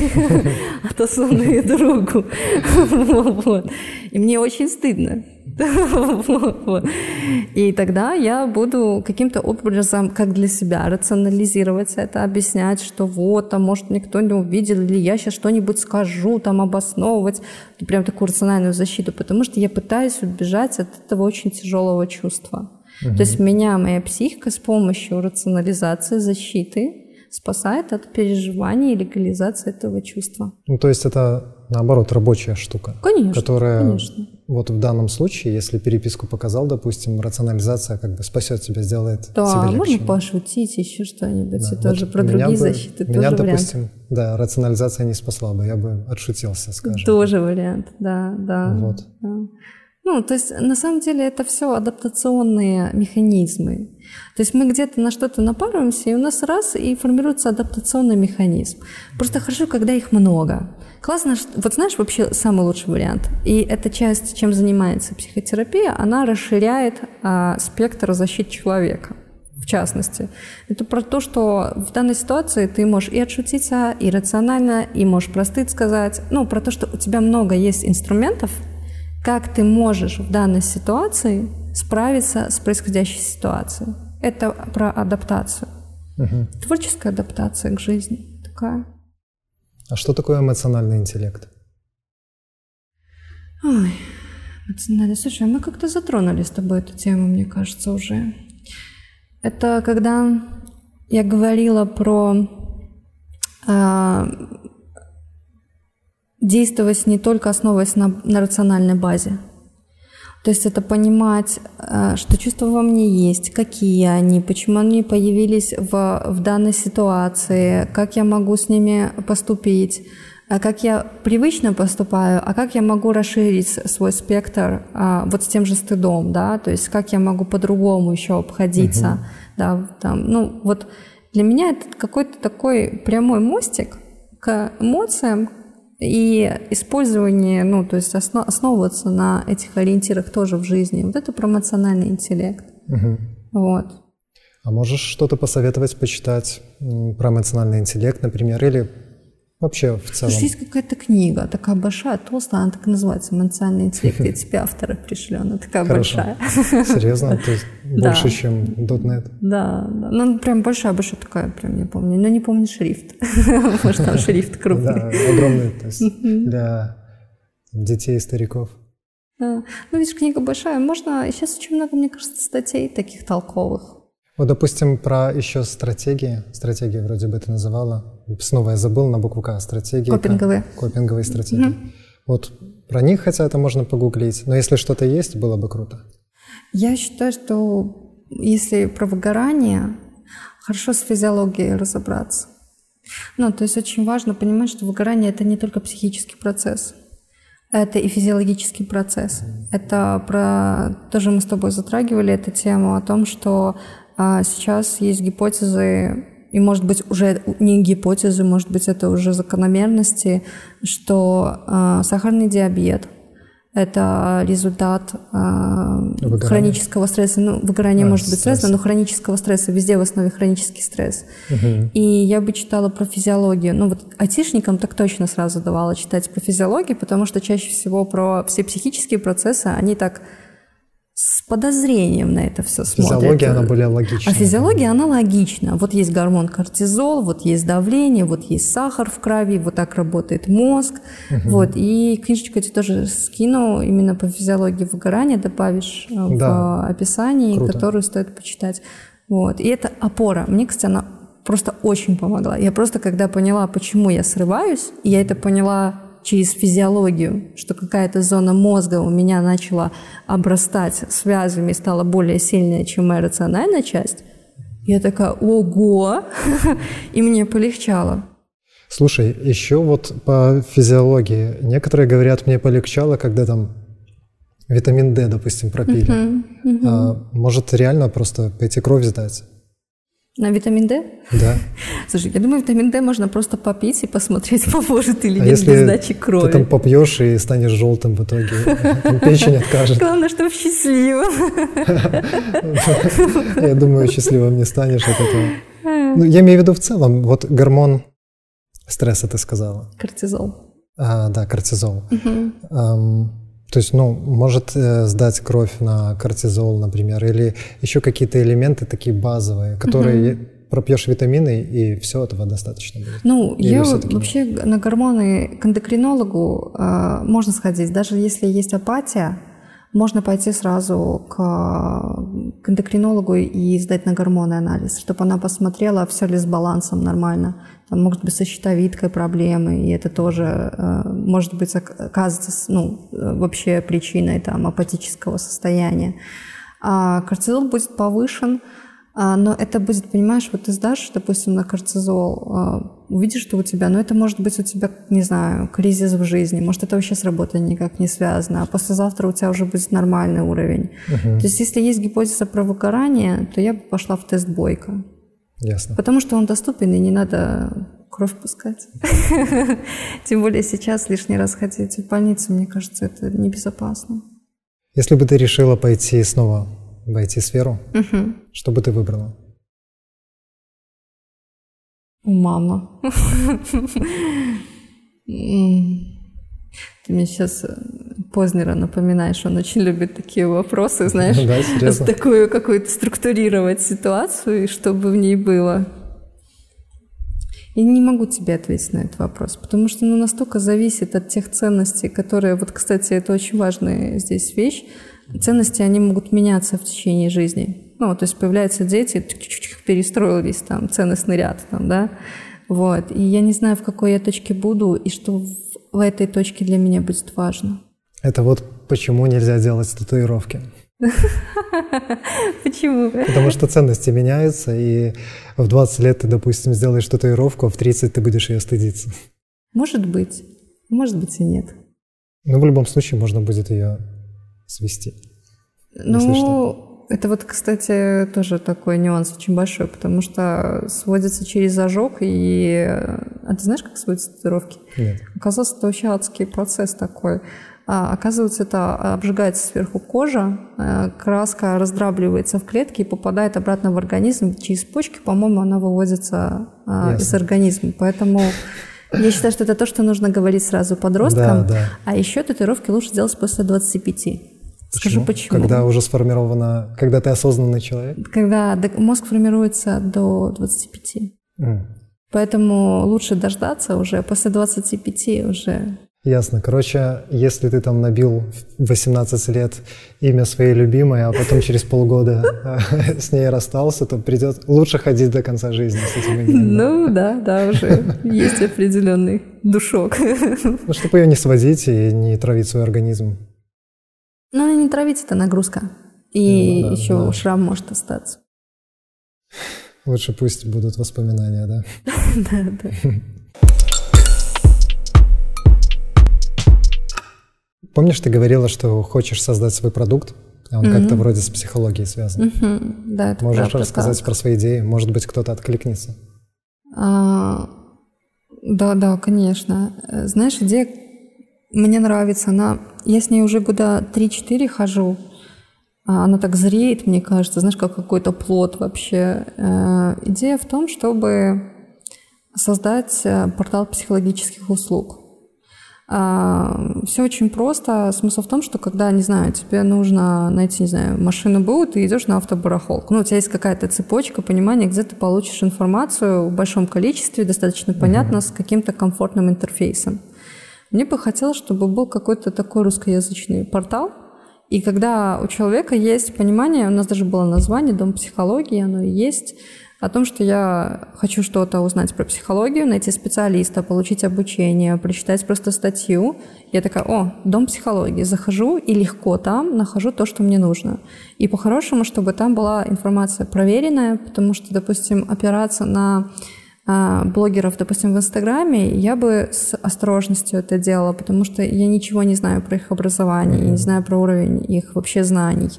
(laughs) отосланные другу. (laughs) И мне очень стыдно. (laughs) И тогда я буду каким-то образом, как для себя, рационализировать это, объяснять, что вот, там, может, никто не увидел, или я сейчас что-нибудь скажу, там, обосновывать, прям такую рациональную защиту, потому что я пытаюсь убежать от этого очень тяжелого чувства. Угу. То есть меня моя психика с помощью рационализации, защиты спасает от переживания и легализации этого чувства. Ну, то есть это, наоборот, рабочая штука. Конечно, Которая конечно. вот в данном случае, если переписку показал, допустим, рационализация как бы спасет тебя, сделает да, себе легче. можно пошутить, еще что-нибудь. Да. И тоже вот про другие бы, защиты. Меня, тоже допустим, вариант. да, рационализация не спасла бы, я бы отшутился, скажем. Тоже вариант, да, да. Вот. Да. Ну, то есть на самом деле это все адаптационные механизмы. То есть мы где-то на что-то напарываемся, и у нас раз, и формируется адаптационный механизм. Просто хорошо, когда их много. Классно, вот знаешь, вообще самый лучший вариант, и эта часть, чем занимается психотерапия, она расширяет а, спектр защит человека в частности. Это про то, что в данной ситуации ты можешь и отшутиться, и рационально, и можешь простыть сказать. Ну, про то, что у тебя много есть инструментов, как ты можешь в данной ситуации справиться с происходящей ситуацией. Это про адаптацию. Угу. Творческая адаптация к жизни такая. А что такое эмоциональный интеллект? Ой, эмоциональный. Слушай, а мы как-то затронули с тобой эту тему, мне кажется, уже. Это когда я говорила про а, действовать не только основываясь на, на рациональной базе. То есть это понимать, э, что чувства во мне есть, какие они, почему они появились в, в данной ситуации, как я могу с ними поступить, э, как я привычно поступаю, а как я могу расширить свой спектр а, вот с тем же стыдом, да, то есть как я могу по-другому еще обходиться, угу. да, там, ну вот для меня это какой-то такой прямой мостик к эмоциям, и использование, ну, то есть основ, основываться на этих ориентирах тоже в жизни. Вот это про эмоциональный интеллект. Угу. Вот. А можешь что-то посоветовать, почитать про эмоциональный интеллект, например, или Вообще в целом. Есть какая-то книга, такая большая, толстая, она так и называется «Эмоциональный интеллект». Я (laughs) тебе автора пришлю, она такая Хорошо. большая. Серьезно? То есть (laughs) больше, чем .NET? Да, да. Ну, прям большая-большая такая, прям я помню. Но не помню шрифт. (laughs) Может, там шрифт крупный. Да, огромный, то есть для детей и стариков. Да. Ну, видишь, книга большая. Можно... Сейчас очень много, мне кажется, статей таких толковых. Вот, допустим, про еще стратегии. Стратегии вроде бы ты называла. Снова я забыл на букву К. Стратегии. Копинговые. Копинговые стратегии. Угу. Вот про них, хотя это можно погуглить. Но если что-то есть, было бы круто. Я считаю, что если про выгорание, хорошо с физиологией разобраться. Ну, то есть очень важно понимать, что выгорание – это не только психический процесс. Это и физиологический процесс. Это про... Тоже мы с тобой затрагивали эту тему о том, что а сейчас есть гипотезы, и, может быть, уже не гипотезы, может быть, это уже закономерности, что э, сахарный диабет – это результат э, хронического стресса. Ну, выгорание а, может быть стресс. но хронического стресса везде в основе хронический стресс. Угу. И я бы читала про физиологию. Ну, вот айтишникам так точно сразу давала читать про физиологию, потому что чаще всего про все психические процессы, они так с подозрением на это все смотрят. Физиология, она более логична. А физиология, она логична. Вот есть гормон кортизол, вот есть давление, вот есть сахар в крови, вот так работает мозг. Угу. Вот. И книжечку я тебе тоже скину именно по физиологии выгорания, добавишь э, да. в описании, Круто. которую стоит почитать. Вот. И это опора. Мне, кстати, она просто очень помогла. Я просто, когда поняла, почему я срываюсь, и я это поняла через физиологию, что какая-то зона мозга у меня начала обрастать связями, стала более сильная, чем моя рациональная часть, я такая, ого, (laughs) и мне полегчало. Слушай, еще вот по физиологии. Некоторые говорят, мне полегчало, когда там витамин D, допустим, пропили. Uh-huh, uh-huh. А, может, реально просто пойти кровь сдать? На витамин D? Да. (laughs) Слушай, я думаю, витамин D можно просто попить и посмотреть, (laughs) поможет или а нет если без сдачи крови. ты там попьешь и станешь желтым в итоге, (laughs) печень откажет. Главное, чтобы счастливым. Я думаю, счастливым не станешь от этого. Ну, я имею в виду в целом, вот гормон стресса ты сказала. Кортизол. А, да, кортизол. То есть, ну, может э, сдать кровь на кортизол, например, или еще какие-то элементы такие базовые, которые угу. пропьешь витамины, и все этого достаточно будет. Ну, или я вообще на гормоны к эндокринологу э, можно сходить, даже если есть апатия, можно пойти сразу к, к эндокринологу и сдать на гормоны анализ, чтобы она посмотрела, все ли с балансом нормально. Там может быть со щитовидкой проблемы, и это тоже э, может быть оказывается ну, вообще причиной там, апатического состояния. А кортизол будет повышен, но это будет, понимаешь, вот ты сдашь, допустим, на кортизол, а, увидишь, что у тебя, но это может быть у тебя, не знаю, кризис в жизни, может, это вообще с работой никак не связано, а послезавтра у тебя уже будет нормальный уровень. Угу. То есть, если есть гипотеза про выгорание, то я бы пошла в тест Бойко. Ясно. Потому что он доступен, и не надо кровь пускать. (laughs) Тем более сейчас лишний раз ходить в больницу, мне кажется, это небезопасно. Если бы ты решила пойти снова в IT-сферу, угу. что бы ты выбрала? Мама. Ты мне сейчас э, Познера напоминаешь, он очень любит такие вопросы, (laughs) знаешь, да, такую какую-то структурировать ситуацию, чтобы в ней было. И не могу тебе ответить на этот вопрос, потому что ну, настолько зависит от тех ценностей, которые, вот, кстати, это очень важная здесь вещь, ценности, они могут меняться в течение жизни. Ну, то есть появляются дети, перестроились там, ценностный ряд там, да, вот. И я не знаю, в какой я точке буду, и что в, в этой точке для меня будет важно. Это вот почему нельзя делать татуировки. (laughs) Почему? Потому что ценности меняются, и в 20 лет ты, допустим, сделаешь татуировку, а в 30 ты будешь ее стыдиться. Может быть. Может быть и нет. Но в любом случае можно будет ее свести. Ну, это вот, кстати, тоже такой нюанс очень большой, потому что сводится через ожог, и... А ты знаешь, как сводятся татуировки? Нет. Оказалось, это вообще адский процесс такой. А, оказывается, это обжигается сверху кожа, э, краска раздрабливается в клетке и попадает обратно в организм через почки. По-моему, она выводится а, Ясно. из организма. Поэтому я считаю, что это то, что нужно говорить сразу подросткам. Да, да. А еще татуировки лучше делать после 25. Скажу почему. Когда уже сформировано, когда ты осознанный человек? Когда мозг формируется до 25. Mm. Поэтому лучше дождаться уже после 25 уже. Ясно. Короче, если ты там набил в 18 лет имя своей любимой, а потом через полгода э, (laughs) с ней расстался, то придет лучше ходить до конца жизни с этим именем. (laughs) Ну да, да, уже есть определенный душок. Ну, чтобы ее не сводить и не травить свой организм. Но она не травить, это нагрузка. И ну, да, еще да. шрам может остаться. Лучше пусть будут воспоминания, да? (laughs) Да, да. Помнишь, ты говорила, что хочешь создать свой продукт? Он mm-hmm. как-то вроде с психологией связан. Mm-hmm. Да, это Можешь рассказать так. про свои идеи? Может быть, кто-то откликнется? А, да, да, конечно. Знаешь, идея мне нравится. Она, я с ней уже года 3-4 хожу. А она так зреет, мне кажется, знаешь, как какой-то плод вообще. Э, идея в том, чтобы создать э, портал психологических услуг. А, Все очень просто. Смысл в том, что когда, не знаю, тебе нужно найти, не знаю, машину БУ, ты идешь на автобарахолку. Ну, у тебя есть какая-то цепочка понимания, где ты получишь информацию в большом количестве, достаточно понятно, mm-hmm. с каким-то комфортным интерфейсом. Мне бы хотелось, чтобы был какой-то такой русскоязычный портал, и когда у человека есть понимание, у нас даже было название «Дом психологии», оно и есть, о том, что я хочу что-то узнать про психологию, найти специалиста, получить обучение, прочитать просто статью. Я такая, о, дом психологии. Захожу и легко там нахожу то, что мне нужно. И по-хорошему, чтобы там была информация проверенная, потому что, допустим, опираться на блогеров, допустим, в Инстаграме, я бы с осторожностью это делала, потому что я ничего не знаю про их образование, я не знаю про уровень их вообще знаний.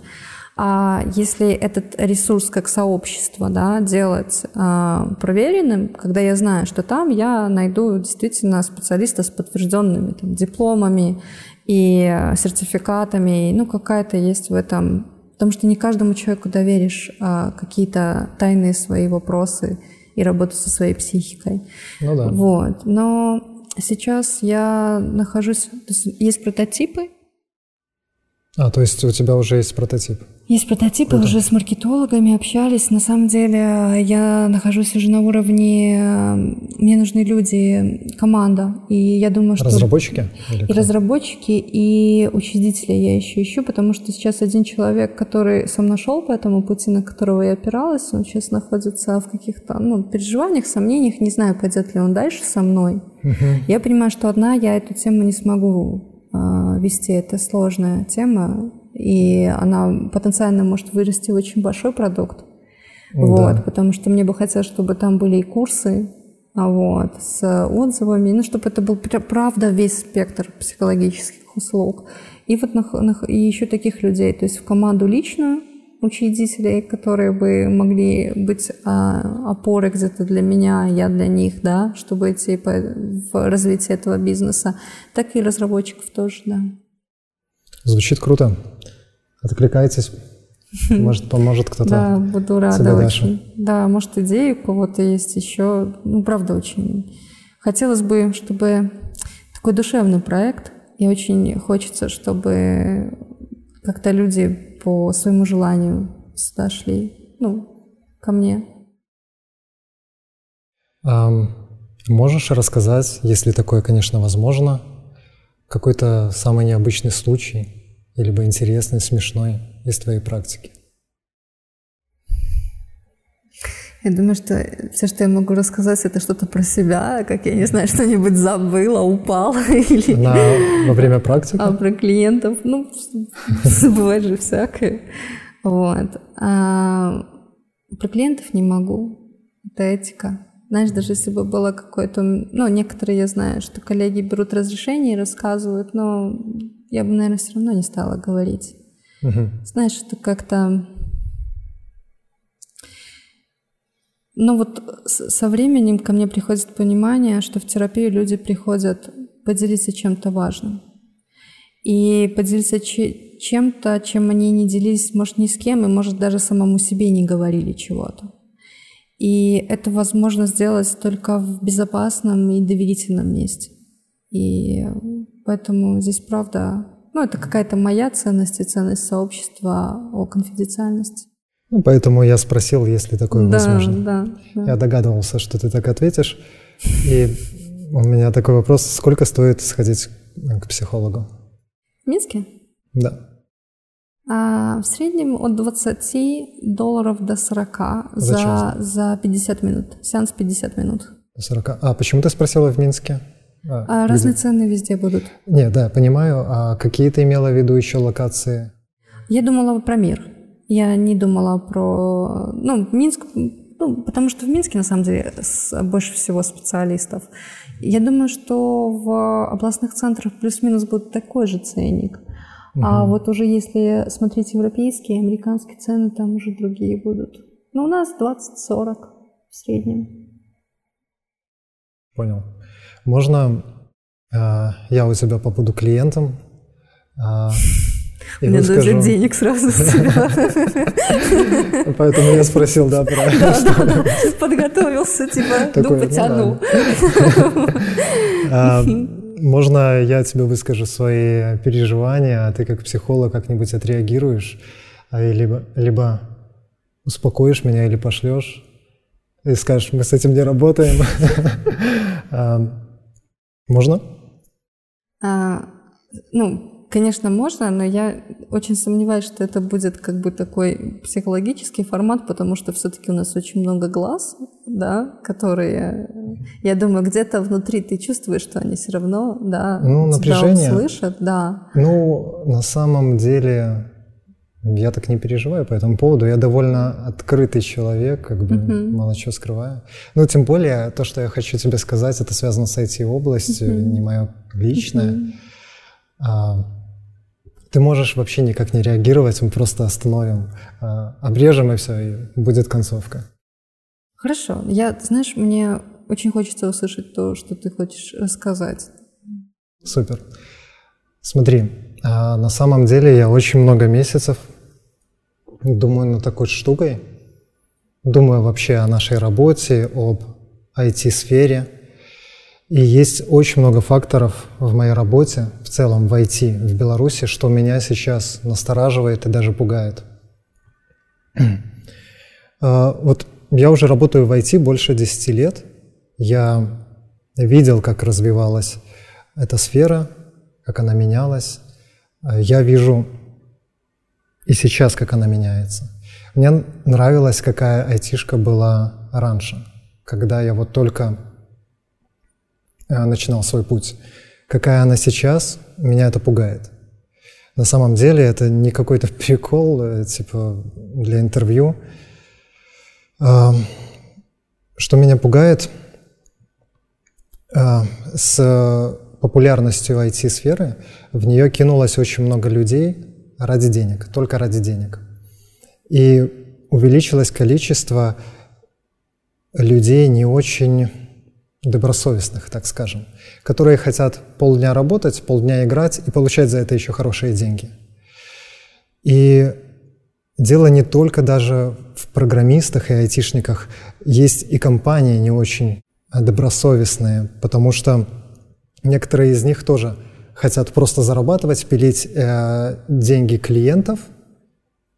А если этот ресурс как сообщество да, делать а, проверенным, когда я знаю, что там я найду действительно специалиста с подтвержденными там, дипломами и сертификатами, ну какая-то есть в этом, потому что не каждому человеку доверишь а, какие-то тайные свои вопросы и работу со своей психикой. Ну да. Вот. Но сейчас я нахожусь... Есть, есть прототипы. А, то есть у тебя уже есть прототип? Есть прототипы, Круто. уже с маркетологами общались. На самом деле я нахожусь уже на уровне, мне нужны люди, команда. И я думаю, что... Разработчики? И разработчики, и учредители я еще ищу, потому что сейчас один человек, который сам нашел по этому пути, на которого я опиралась, он сейчас находится в каких-то ну, переживаниях, сомнениях, не знаю, пойдет ли он дальше со мной. Угу. Я понимаю, что одна я эту тему не смогу э, вести, это сложная тема, и она потенциально может вырасти в очень большой продукт. Да. Вот, потому что мне бы хотелось, чтобы там были и курсы, а вот, с отзывами, ну, чтобы это был правда весь спектр психологических услуг. И вот и еще таких людей, то есть в команду личную учредителей, которые бы могли быть а, опорой где-то для меня, я для них, да, чтобы идти по, в развитие этого бизнеса, так и разработчиков тоже, да. Звучит круто. Откликайтесь. (laughs) Может, поможет кто-то. Да, буду рада очень. Да, может, идеи у кого-то есть еще. Ну, правда, очень. Хотелось бы, чтобы такой душевный проект, и очень хочется, чтобы как-то люди по своему желанию сюда шли, ну, ко мне. А, можешь рассказать, если такое, конечно, возможно, какой-то самый необычный случай, либо интересный, смешной из твоей практики? Я думаю, что все, что я могу рассказать, это что-то про себя, как я не знаю, что-нибудь забыла, упала (laughs) или... На, во время практики? А про клиентов, ну, (laughs) бывает же всякое. Вот. А про клиентов не могу. Это этика. Знаешь, даже если бы было какое-то... Ну, некоторые я знаю, что коллеги берут разрешение и рассказывают, но я бы, наверное, все равно не стала говорить. Угу. Знаешь, это как-то... Но ну вот со временем ко мне приходит понимание, что в терапию люди приходят поделиться чем-то важным. И поделиться чем-то, чем они не делились, может, ни с кем, и, может, даже самому себе не говорили чего-то. И это возможно сделать только в безопасном и доверительном месте. И Поэтому здесь правда, ну, это какая-то моя ценность и ценность сообщества о конфиденциальности. Ну, поэтому я спросил, есть ли такое да, возможно. Да, да. Я догадывался, что ты так ответишь. И у меня такой вопрос, сколько стоит сходить к психологу? В Минске? Да. А, в среднем от 20 долларов до 40 за, за 50 минут. Сеанс 50 минут. 40. А почему ты спросила в Минске? А, а разные цены везде будут. Не, да, понимаю. А какие ты имела в виду еще локации? Я думала про мир. Я не думала про... Ну, Минск... Ну, потому что в Минске, на самом деле, больше всего специалистов. Я думаю, что в областных центрах плюс-минус будет такой же ценник. Угу. А вот уже если смотреть европейские, американские цены, там уже другие будут. Но у нас 20-40 в среднем. Понял. Можно э, я у тебя побуду клиентом? Э, Мне выскажу... дадут денег сразу с тебя. Поэтому я спросил, да, про Подготовился, типа, ну, ну потяну. (laughs) А, можно я тебе выскажу свои переживания, а ты как психолог как-нибудь отреагируешь, либо, либо успокоишь меня или пошлешь и скажешь, мы с этим не работаем. (laughs) Можно? А, ну, конечно, можно, но я очень сомневаюсь, что это будет как бы такой психологический формат, потому что все-таки у нас очень много глаз, да, которые, я думаю, где-то внутри ты чувствуешь, что они все равно, да, ну, тебя напряжение. услышат, да. Ну, на самом деле, Я так не переживаю по этому поводу. Я довольно открытый человек, как бы uh-huh. мало чего скрываю. Ну, тем более, то, что я хочу тебе сказать, это связано с IT-областью, uh-huh. не мое личное. Uh-huh. А, ты можешь вообще никак не реагировать, мы просто остановим, а, обрежем и все, и будет концовка. Хорошо. Я, знаешь, мне очень хочется услышать то, что ты хочешь рассказать. Супер. Смотри, а на самом деле я очень много месяцев думаю над такой штукой, думаю вообще о нашей работе, об IT-сфере. И есть очень много факторов в моей работе, в целом в IT в Беларуси, что меня сейчас настораживает и даже пугает. (clears throat) А, вот я уже работаю в IT больше 10 лет. Я видел, как развивалась эта сфера, как она менялась. А, я вижу и сейчас, как она меняется. Мне нравилась, какая айтишка была раньше, когда я вот только а, начинал свой путь. Какая она сейчас, меня это пугает. На самом деле это не какой-то (laughs) прикол, э, типа для интервью. А, что меня пугает, с популярностью IT-сферы в нее кинулось очень много людей ради денег, только ради денег. И увеличилось количество людей не очень добросовестных, так скажем, которые хотят полдня работать, полдня играть и получать за это еще хорошие деньги. И дело не только даже в программистах и айтишниках. Есть и компании не очень добросовестные, потому что Некоторые из них тоже хотят просто зарабатывать, пилить э, деньги клиентов,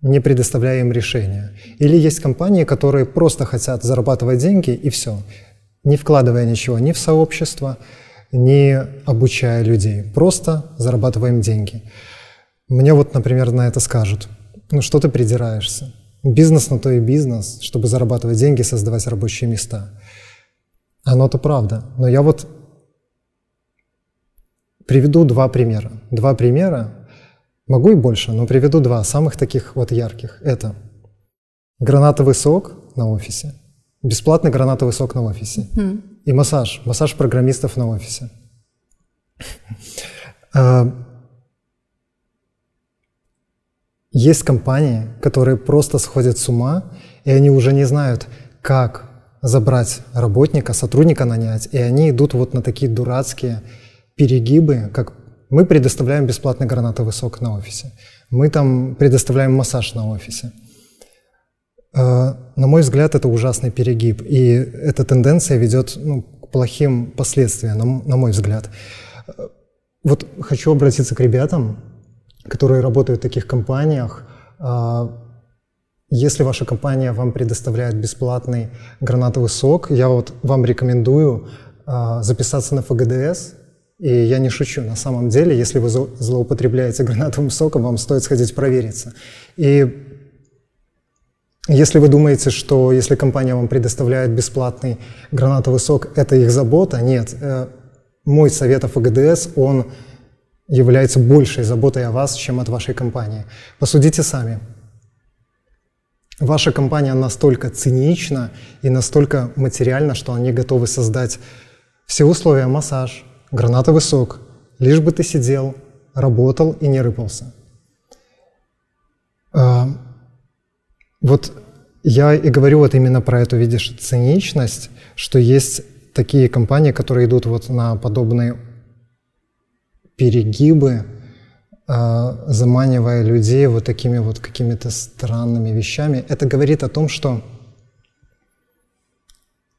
не предоставляя им решения. Или есть компании, которые просто хотят зарабатывать деньги и все, не вкладывая ничего ни в сообщество, не обучая людей, просто зарабатываем деньги. Мне вот, например, на это скажут, ну что ты придираешься? Бизнес на то и бизнес, чтобы зарабатывать деньги, создавать рабочие места. Оно-то правда. Но я вот Приведу два примера. Два примера, могу и больше, но приведу два самых таких вот ярких. Это гранатовый сок на офисе, бесплатный гранатовый сок на офисе mm. и массаж, массаж программистов на офисе. А, есть компании, которые просто сходят с ума, и они уже не знают, как забрать работника, сотрудника нанять, и они идут вот на такие дурацкие перегибы, как мы предоставляем бесплатный гранатовый сок на офисе, мы там предоставляем массаж на офисе. Э, на мой взгляд, это ужасный перегиб, и эта тенденция ведет ну, к плохим последствиям, на, на мой взгляд. Э, вот хочу обратиться к ребятам, которые работают в таких компаниях. Э, если ваша компания вам предоставляет бесплатный гранатовый сок, я вот вам рекомендую записаться на ФГДС, и я не шучу, на самом деле, если вы злоупотребляете гранатовым соком, вам стоит сходить провериться. И если вы думаете, что если компания вам предоставляет бесплатный гранатовый сок, это их забота, нет. Э, мой совет о ФГДС, он является большей заботой о вас, чем от вашей компании. Посудите сами. Ваша компания настолько цинична и настолько материальна, что они готовы создать все условия, массаж, гранатовый сок, лишь бы ты сидел, работал и не рыпался. А, вот я и говорю вот именно про эту, видишь, циничность, что есть такие компании, которые идут вот на подобные перегибы, а, заманивая людей вот такими вот какими-то странными вещами. Это говорит о том, что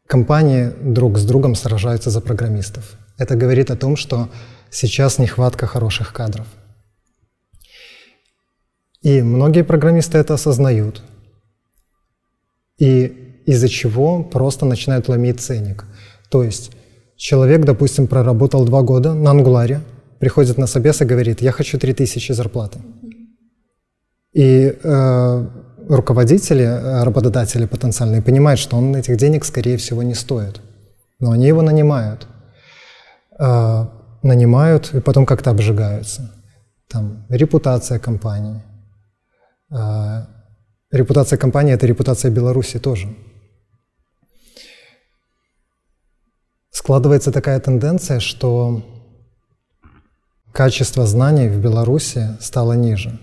компании друг с другом сражаются за программистов. Это говорит о том, что сейчас нехватка хороших кадров. И многие программисты это осознают. И из-за чего просто начинают ломить ценник. То есть человек, допустим, проработал два года на ангуларе, приходит на собес и говорит, я хочу 3000 зарплаты. И э, руководители, э, работодатели потенциальные понимают, что он этих денег, скорее всего, не стоит. Но они его нанимают – э, нанимают и потом как-то обжигаются. Там репутация компании. А, репутация компании – это репутация Беларуси тоже. Складывается такая тенденция, что качество знаний в Беларуси стало ниже,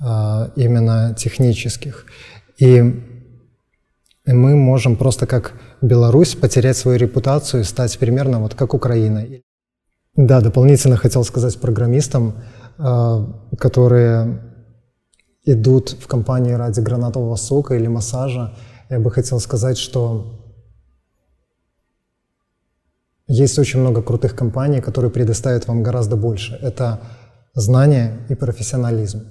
а, именно технических. И мы можем просто как Беларусь потерять свою репутацию и стать примерно вот как Украина. Да, дополнительно хотел сказать программистам, а, которые идут в компании ради гранатового сока или массажа, я бы хотел сказать, что есть очень много крутых компаний, которые предоставят вам гораздо больше. Это знания и профессионализм.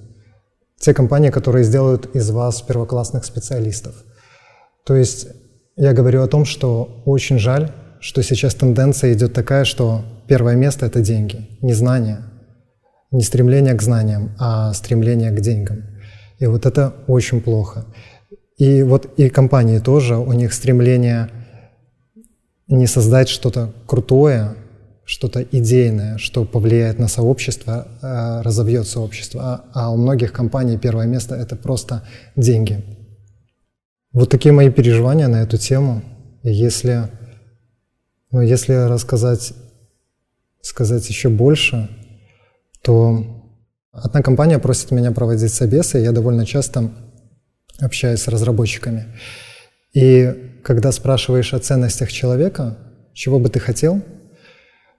Те компании, которые сделают из вас первоклассных специалистов. То есть я говорю о том, что очень жаль, что сейчас тенденция идет такая, что первое место — это деньги, не знания, не стремление к знаниям, а стремление к деньгам. И вот это очень плохо. И вот и компании тоже, у них стремление не создать что-то крутое, что-то идейное, что повлияет на сообщество, э, разовьет сообщество. А, а у многих компаний первое место — это просто деньги. Вот такие мои переживания на эту тему. Если, ну, если рассказать сказать еще больше, то одна компания просит меня проводить собесы, и я довольно часто общаюсь с разработчиками. И когда спрашиваешь о ценностях человека, чего бы ты хотел,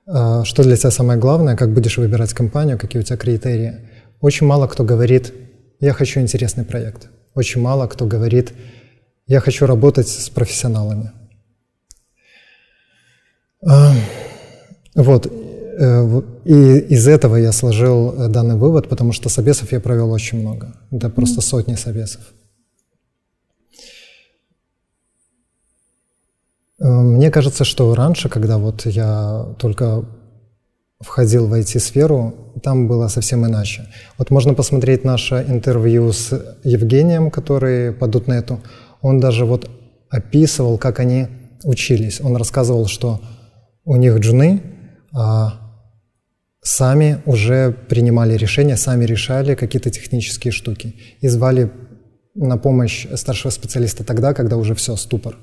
а, что для тебя самое главное, как будешь выбирать компанию, какие у тебя критерии, очень мало кто говорит, я хочу интересный проект. Очень мало кто говорит, я хочу работать с профессионалами. А, вот. Э, и из этого я сложил э, данный вывод, потому что собесов я провел очень много. Это просто сотни собесов. Э, мне кажется, что раньше, когда вот я только входил в IT-сферу, там было совсем иначе. Вот можно посмотреть наше интервью с Евгением, который по Дутнету. Он даже вот описывал, как они учились. Он рассказывал, что у них джуны а, сами уже принимали решения, сами решали какие-то технические штуки и звали на помощь старшего специалиста тогда, когда уже все, ступор.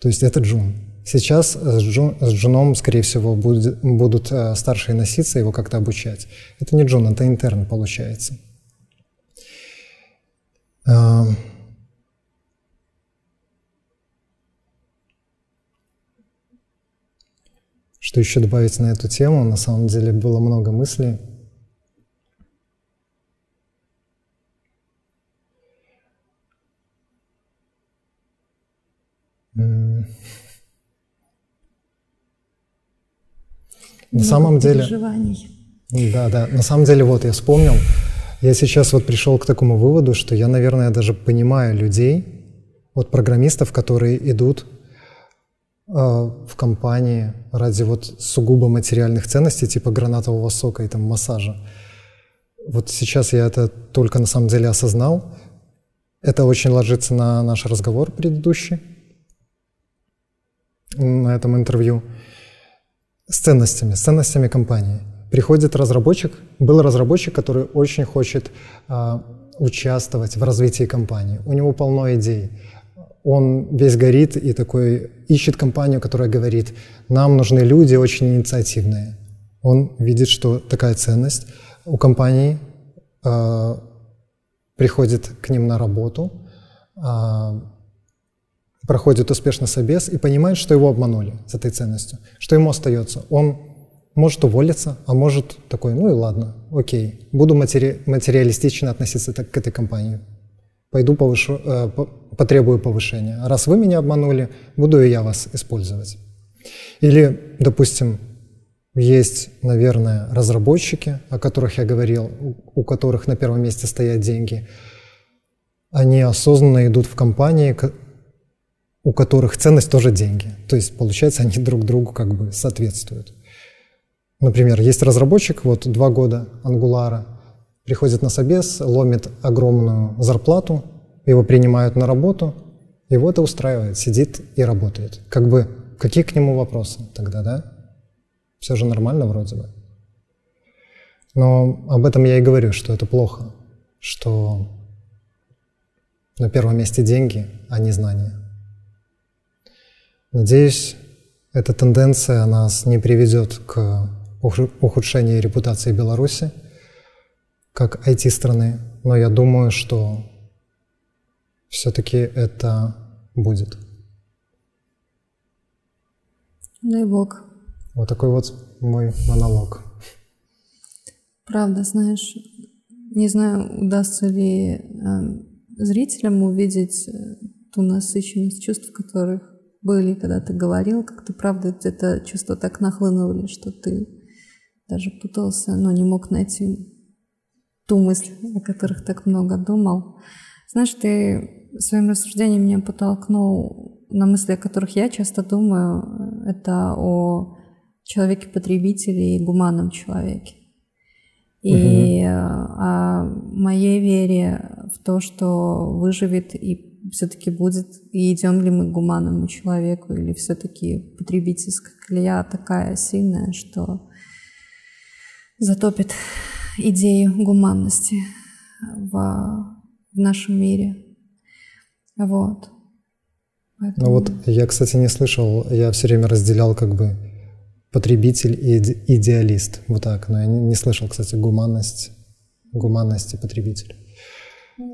То есть это джун. Сейчас с, джун, с джуном, скорее всего, будет, будут э, старшие носиться, его как-то обучать. Это не джун, это интерн получается. Что еще добавить на эту тему? На самом деле было много мыслей. На самом деле... Да, да. На самом деле, вот я вспомнил, я сейчас вот пришел к такому выводу, что я, наверное, даже понимаю людей, вот программистов, которые идут в компании ради вот сугубо материальных ценностей, типа гранатового сока и там массажа. Вот сейчас я это только на самом деле осознал. Это очень ложится на наш разговор предыдущий, на этом интервью с ценностями, с ценностями компании. Приходит разработчик, был разработчик, который очень хочет э, участвовать в развитии компании. У него полно идей. Он весь горит и такой ищет компанию, которая говорит, нам нужны люди очень инициативные. Он видит, что такая ценность у компании э, приходит к ним на работу, э, проходит успешно собес и понимает, что его обманули с этой ценностью. Что ему остается? Он может уволиться, а может такой, ну и ладно, окей, буду матери материалистично относиться к этой компании. Пойду повышу, э, потребую повышения. Раз вы меня обманули, буду и я вас использовать. Или, допустим, есть, наверное, разработчики, о которых я говорил, у которых на первом месте стоят деньги. Они осознанно идут в компании, у которых ценность тоже деньги. То есть, получается, они друг другу как бы соответствуют. Например, есть разработчик, вот два года ангулара, приходит на собес, ломит огромную зарплату, его принимают на работу, его это устраивает, сидит и работает. Как бы, какие к нему вопросы тогда, да? Все же нормально вроде бы. Но об этом я и говорю, что это плохо, что На первом месте деньги, а не знания. Надеюсь, эта тенденция нас не приведет к ухудшению репутации Беларуси как IT-страны, но я думаю, что все-таки это будет. Дай Бог. Вот такой вот мой монолог. Правда, знаешь, не знаю, удастся ли э, зрителям увидеть э, ту насыщенность чувств, которых были, когда ты говорил, как ты правда где-то чувства так нахлынули, что ты даже путался, но не мог найти ту мысль, о которых так много думал. Знаешь, ты своим рассуждением меня подтолкнул на мысли, о которых я часто думаю. Это о человеке-потребителе и гуманном человеке. И угу. о моей вере в то, что выживет и все-таки будет, и идем ли мы к гуманному человеку, или все-таки потребительская колея такая сильная, что затопит идею гуманности в, в нашем мире. Вот. Поэтому... Ну вот я, кстати, не слышал, я все время разделял как бы потребитель и идеалист, вот так, но я не, не слышал, кстати, гуманность, гуманность и потребитель.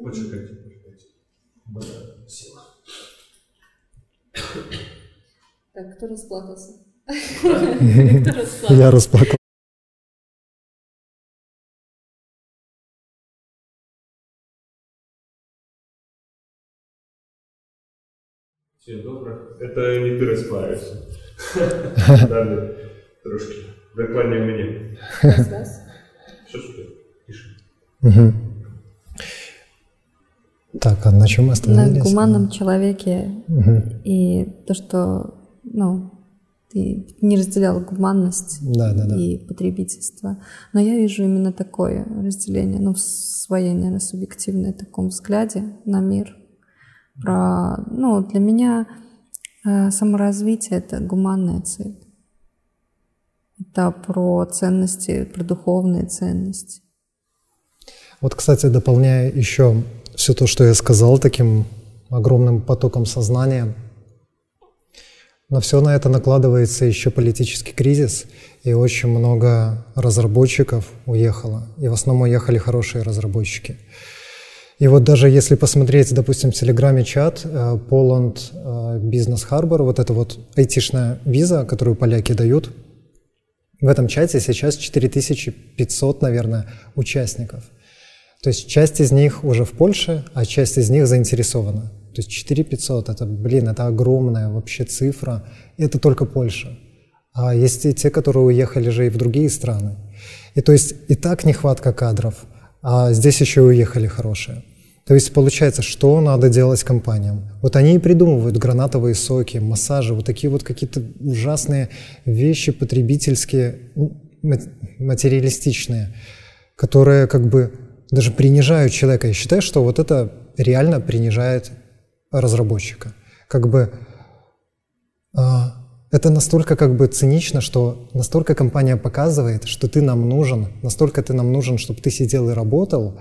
Почекайте, Так, кто расплакался? (laughs) Я расплакался. Всім добре. Это не ти розплавився. Далі трошки. Докладні мені. Що ж ти? Пиши. Так, а на чем мы остановились? На гуманном человеке. Угу. И то, что ну, ты не разделял гуманность да, да, да. и потребительство. Но я вижу именно такое разделение, ну, в своей, наверное, субъективной таком взгляде на мир – про, ну, для меня э, саморазвитие — это гуманная цель. Это про ценности, про духовные ценности. Вот, кстати, дополняя еще все то, что я сказал, таким огромным потоком сознания, на все на это накладывается еще политический кризис, и очень много разработчиков уехало. И в основном уехали хорошие разработчики. И вот даже если посмотреть, допустим, в Телеграме чат э, Poland э, Business Harbor, вот эта вот айтишная виза, которую поляки дают, в этом чате сейчас 4500, наверное, участников. То есть часть из них уже в Польше, а часть из них заинтересована. То есть 4500, это, блин, это огромная вообще цифра. Это только Польша. А есть и те, которые уехали же и в другие страны. И то есть и так нехватка кадров – а здесь еще и уехали хорошие. То есть получается, что надо делать компаниям? Вот они и придумывают гранатовые соки, массажи, вот такие вот какие-то ужасные вещи потребительские, материалистичные, которые как бы даже принижают человека. Я считаю, что вот это реально принижает разработчика. Как бы а, это настолько как бы цинично, что настолько компания показывает, что ты нам нужен, настолько ты нам нужен, чтобы ты сидел и работал.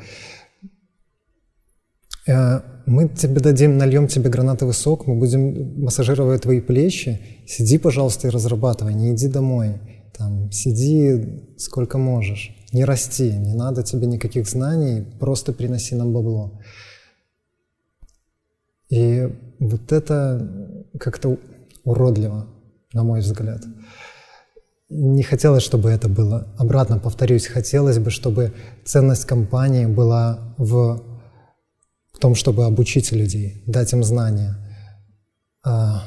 Э, мы тебе дадим, нальем тебе гранатовый сок, мы будем массажировать твои плечи. Сиди, пожалуйста, и разрабатывай, не иди домой. Там, сиди сколько можешь, не расти, не надо тебе никаких знаний, просто приноси нам бабло. И вот это как-то уродливо на мой взгляд. Не хотелось, чтобы это было. Обратно повторюсь, хотелось бы, чтобы ценность компании была в, том, чтобы обучить людей, дать им знания, а,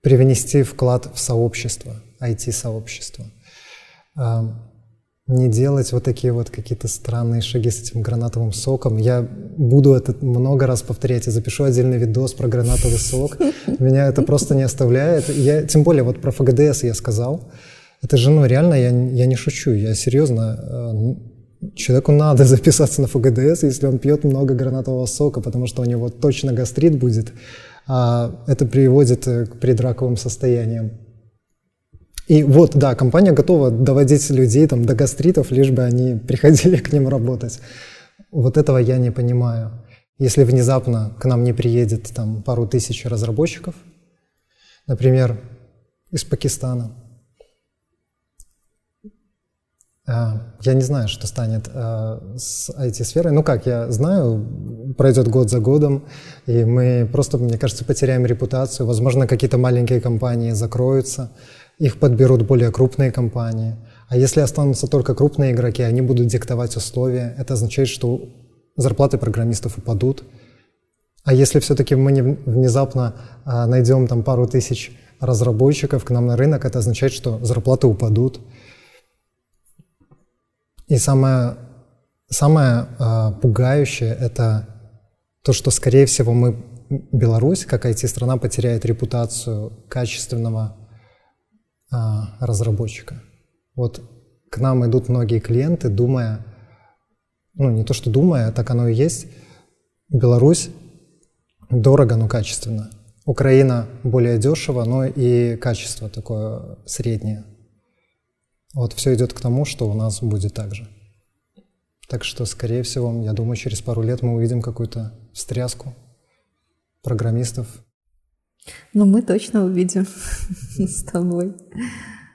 привнести вклад в сообщество, IT-сообщество. Не делать вот такие вот какие-то странные шаги с этим гранатовым соком. Я буду это много раз повторять и запишу отдельный видос про гранатовый сок. Меня это просто не оставляет. Я, тем более вот про ФГДС я сказал. Это же, ну, реально, я, я не шучу, я серьезно. Э, человеку надо (laughs) записаться на ФГДС, если он пьет много гранатового сока, потому что у него точно гастрит будет, а это приводит э, к предраковым состояниям. И вот, да, компания готова доводить людей там, до гастритов, лишь бы они (laughs) приходили к ним работать. Вот этого я не понимаю. Если внезапно к нам не приедет там пару тысяч разработчиков, например, из Пакистана, а, я не знаю, что станет а, с IT-сферой. Ну как, я знаю, пройдет год за годом, и мы просто, мне кажется, потеряем репутацию. Возможно, какие-то маленькие компании закроются, их подберут более крупные компании. А если останутся только крупные игроки, они будут диктовать условия. Это означает, что зарплаты программистов упадут. А если все-таки мы не внезапно а, найдем там пару тысяч разработчиков к нам на рынок, это означает, что зарплаты упадут. И самое, самое э, пугающее — это то, что, скорее всего, мы, Беларусь, как IT-страна, потеряет репутацию качественного э, разработчика. Вот к нам идут многие клиенты, думая, ну не то что думая, так оно и есть, Беларусь дорого, но качественно. Украина более дешево, но и качество такое среднее. Вот все идет к тому, что у нас будет так же. Так что, скорее всего, я думаю, через пару лет мы увидим какую-то встряску программистов. Ну, мы точно увидим (laughs) с тобой.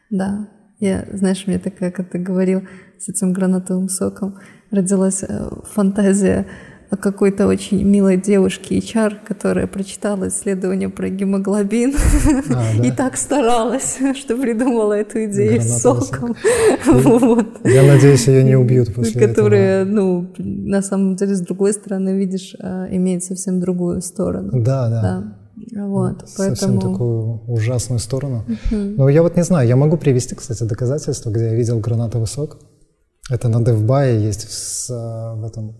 Да. Я, знаешь, мне такая, как ты говорил, с этим гранатовым соком родилась э, фантазия о какой-то очень милой девушке HR, которая прочитала исследование про гемоглобин а, (laughs) да. и так старалась, что придумала эту идею с соком. (laughs) вот. Я надеюсь, ее не убьют после Которая, этого. ну, на самом деле, с другой стороны, видишь, а, имеет совсем другую сторону. Да, да. да. Вот, Совсем поэтому... такую ужасную сторону. Uh-huh. Но я вот не знаю, я могу привести, кстати, доказательства, где я видел гранатовый сок. Это на DevBuy есть в, в этом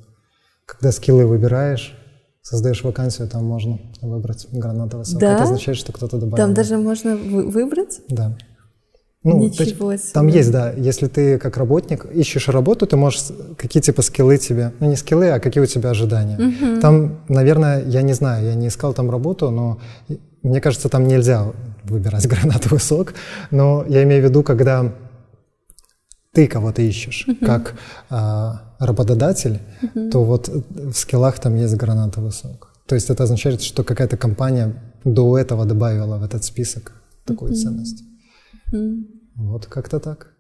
когда скиллы выбираешь, создаешь вакансию, там можно выбрать гранатовый сок. Да? Это означает, что кто-то добавил. Там даже можно вы- выбрать? Да. Ну, Ничего себе. Там есть, да. Если ты как работник ищешь работу, ты можешь какие типа скиллы тебе, ну не скиллы, а какие у тебя ожидания. Угу. Там, наверное, я не знаю, я не искал там работу, но мне кажется, там нельзя выбирать (laughs) гранатовый сок. Но я имею в виду, когда ты кого-то ищешь, uh-huh. как а, работодатель, uh-huh. то вот в скиллах там есть гранатовый сок. То есть это означает, что какая-то компания до этого добавила в этот список такую uh-huh. ценность. Uh-huh. Вот как-то так.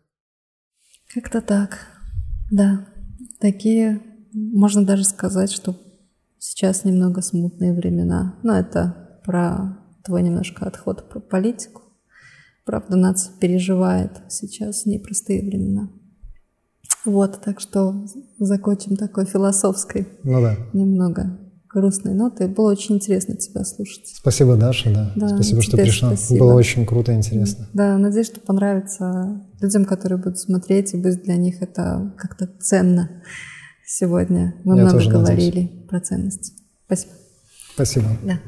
Как-то так, да. Такие, можно даже сказать, что сейчас немного смутные времена. Но это про твой немножко отход про политику. Правда, нация переживает сейчас непростые времена. Вот, так что закончим такой философской, ну да. немного грустной нотой. Было очень интересно тебя слушать. Спасибо, Даша, да. да спасибо, что пришла. Спасибо. Было очень круто и интересно. Да, надеюсь, что понравится людям, которые будут смотреть, и будет для них это как-то ценно. Сегодня мы Я много говорили надеюсь. про ценности. Спасибо. Спасибо. Да.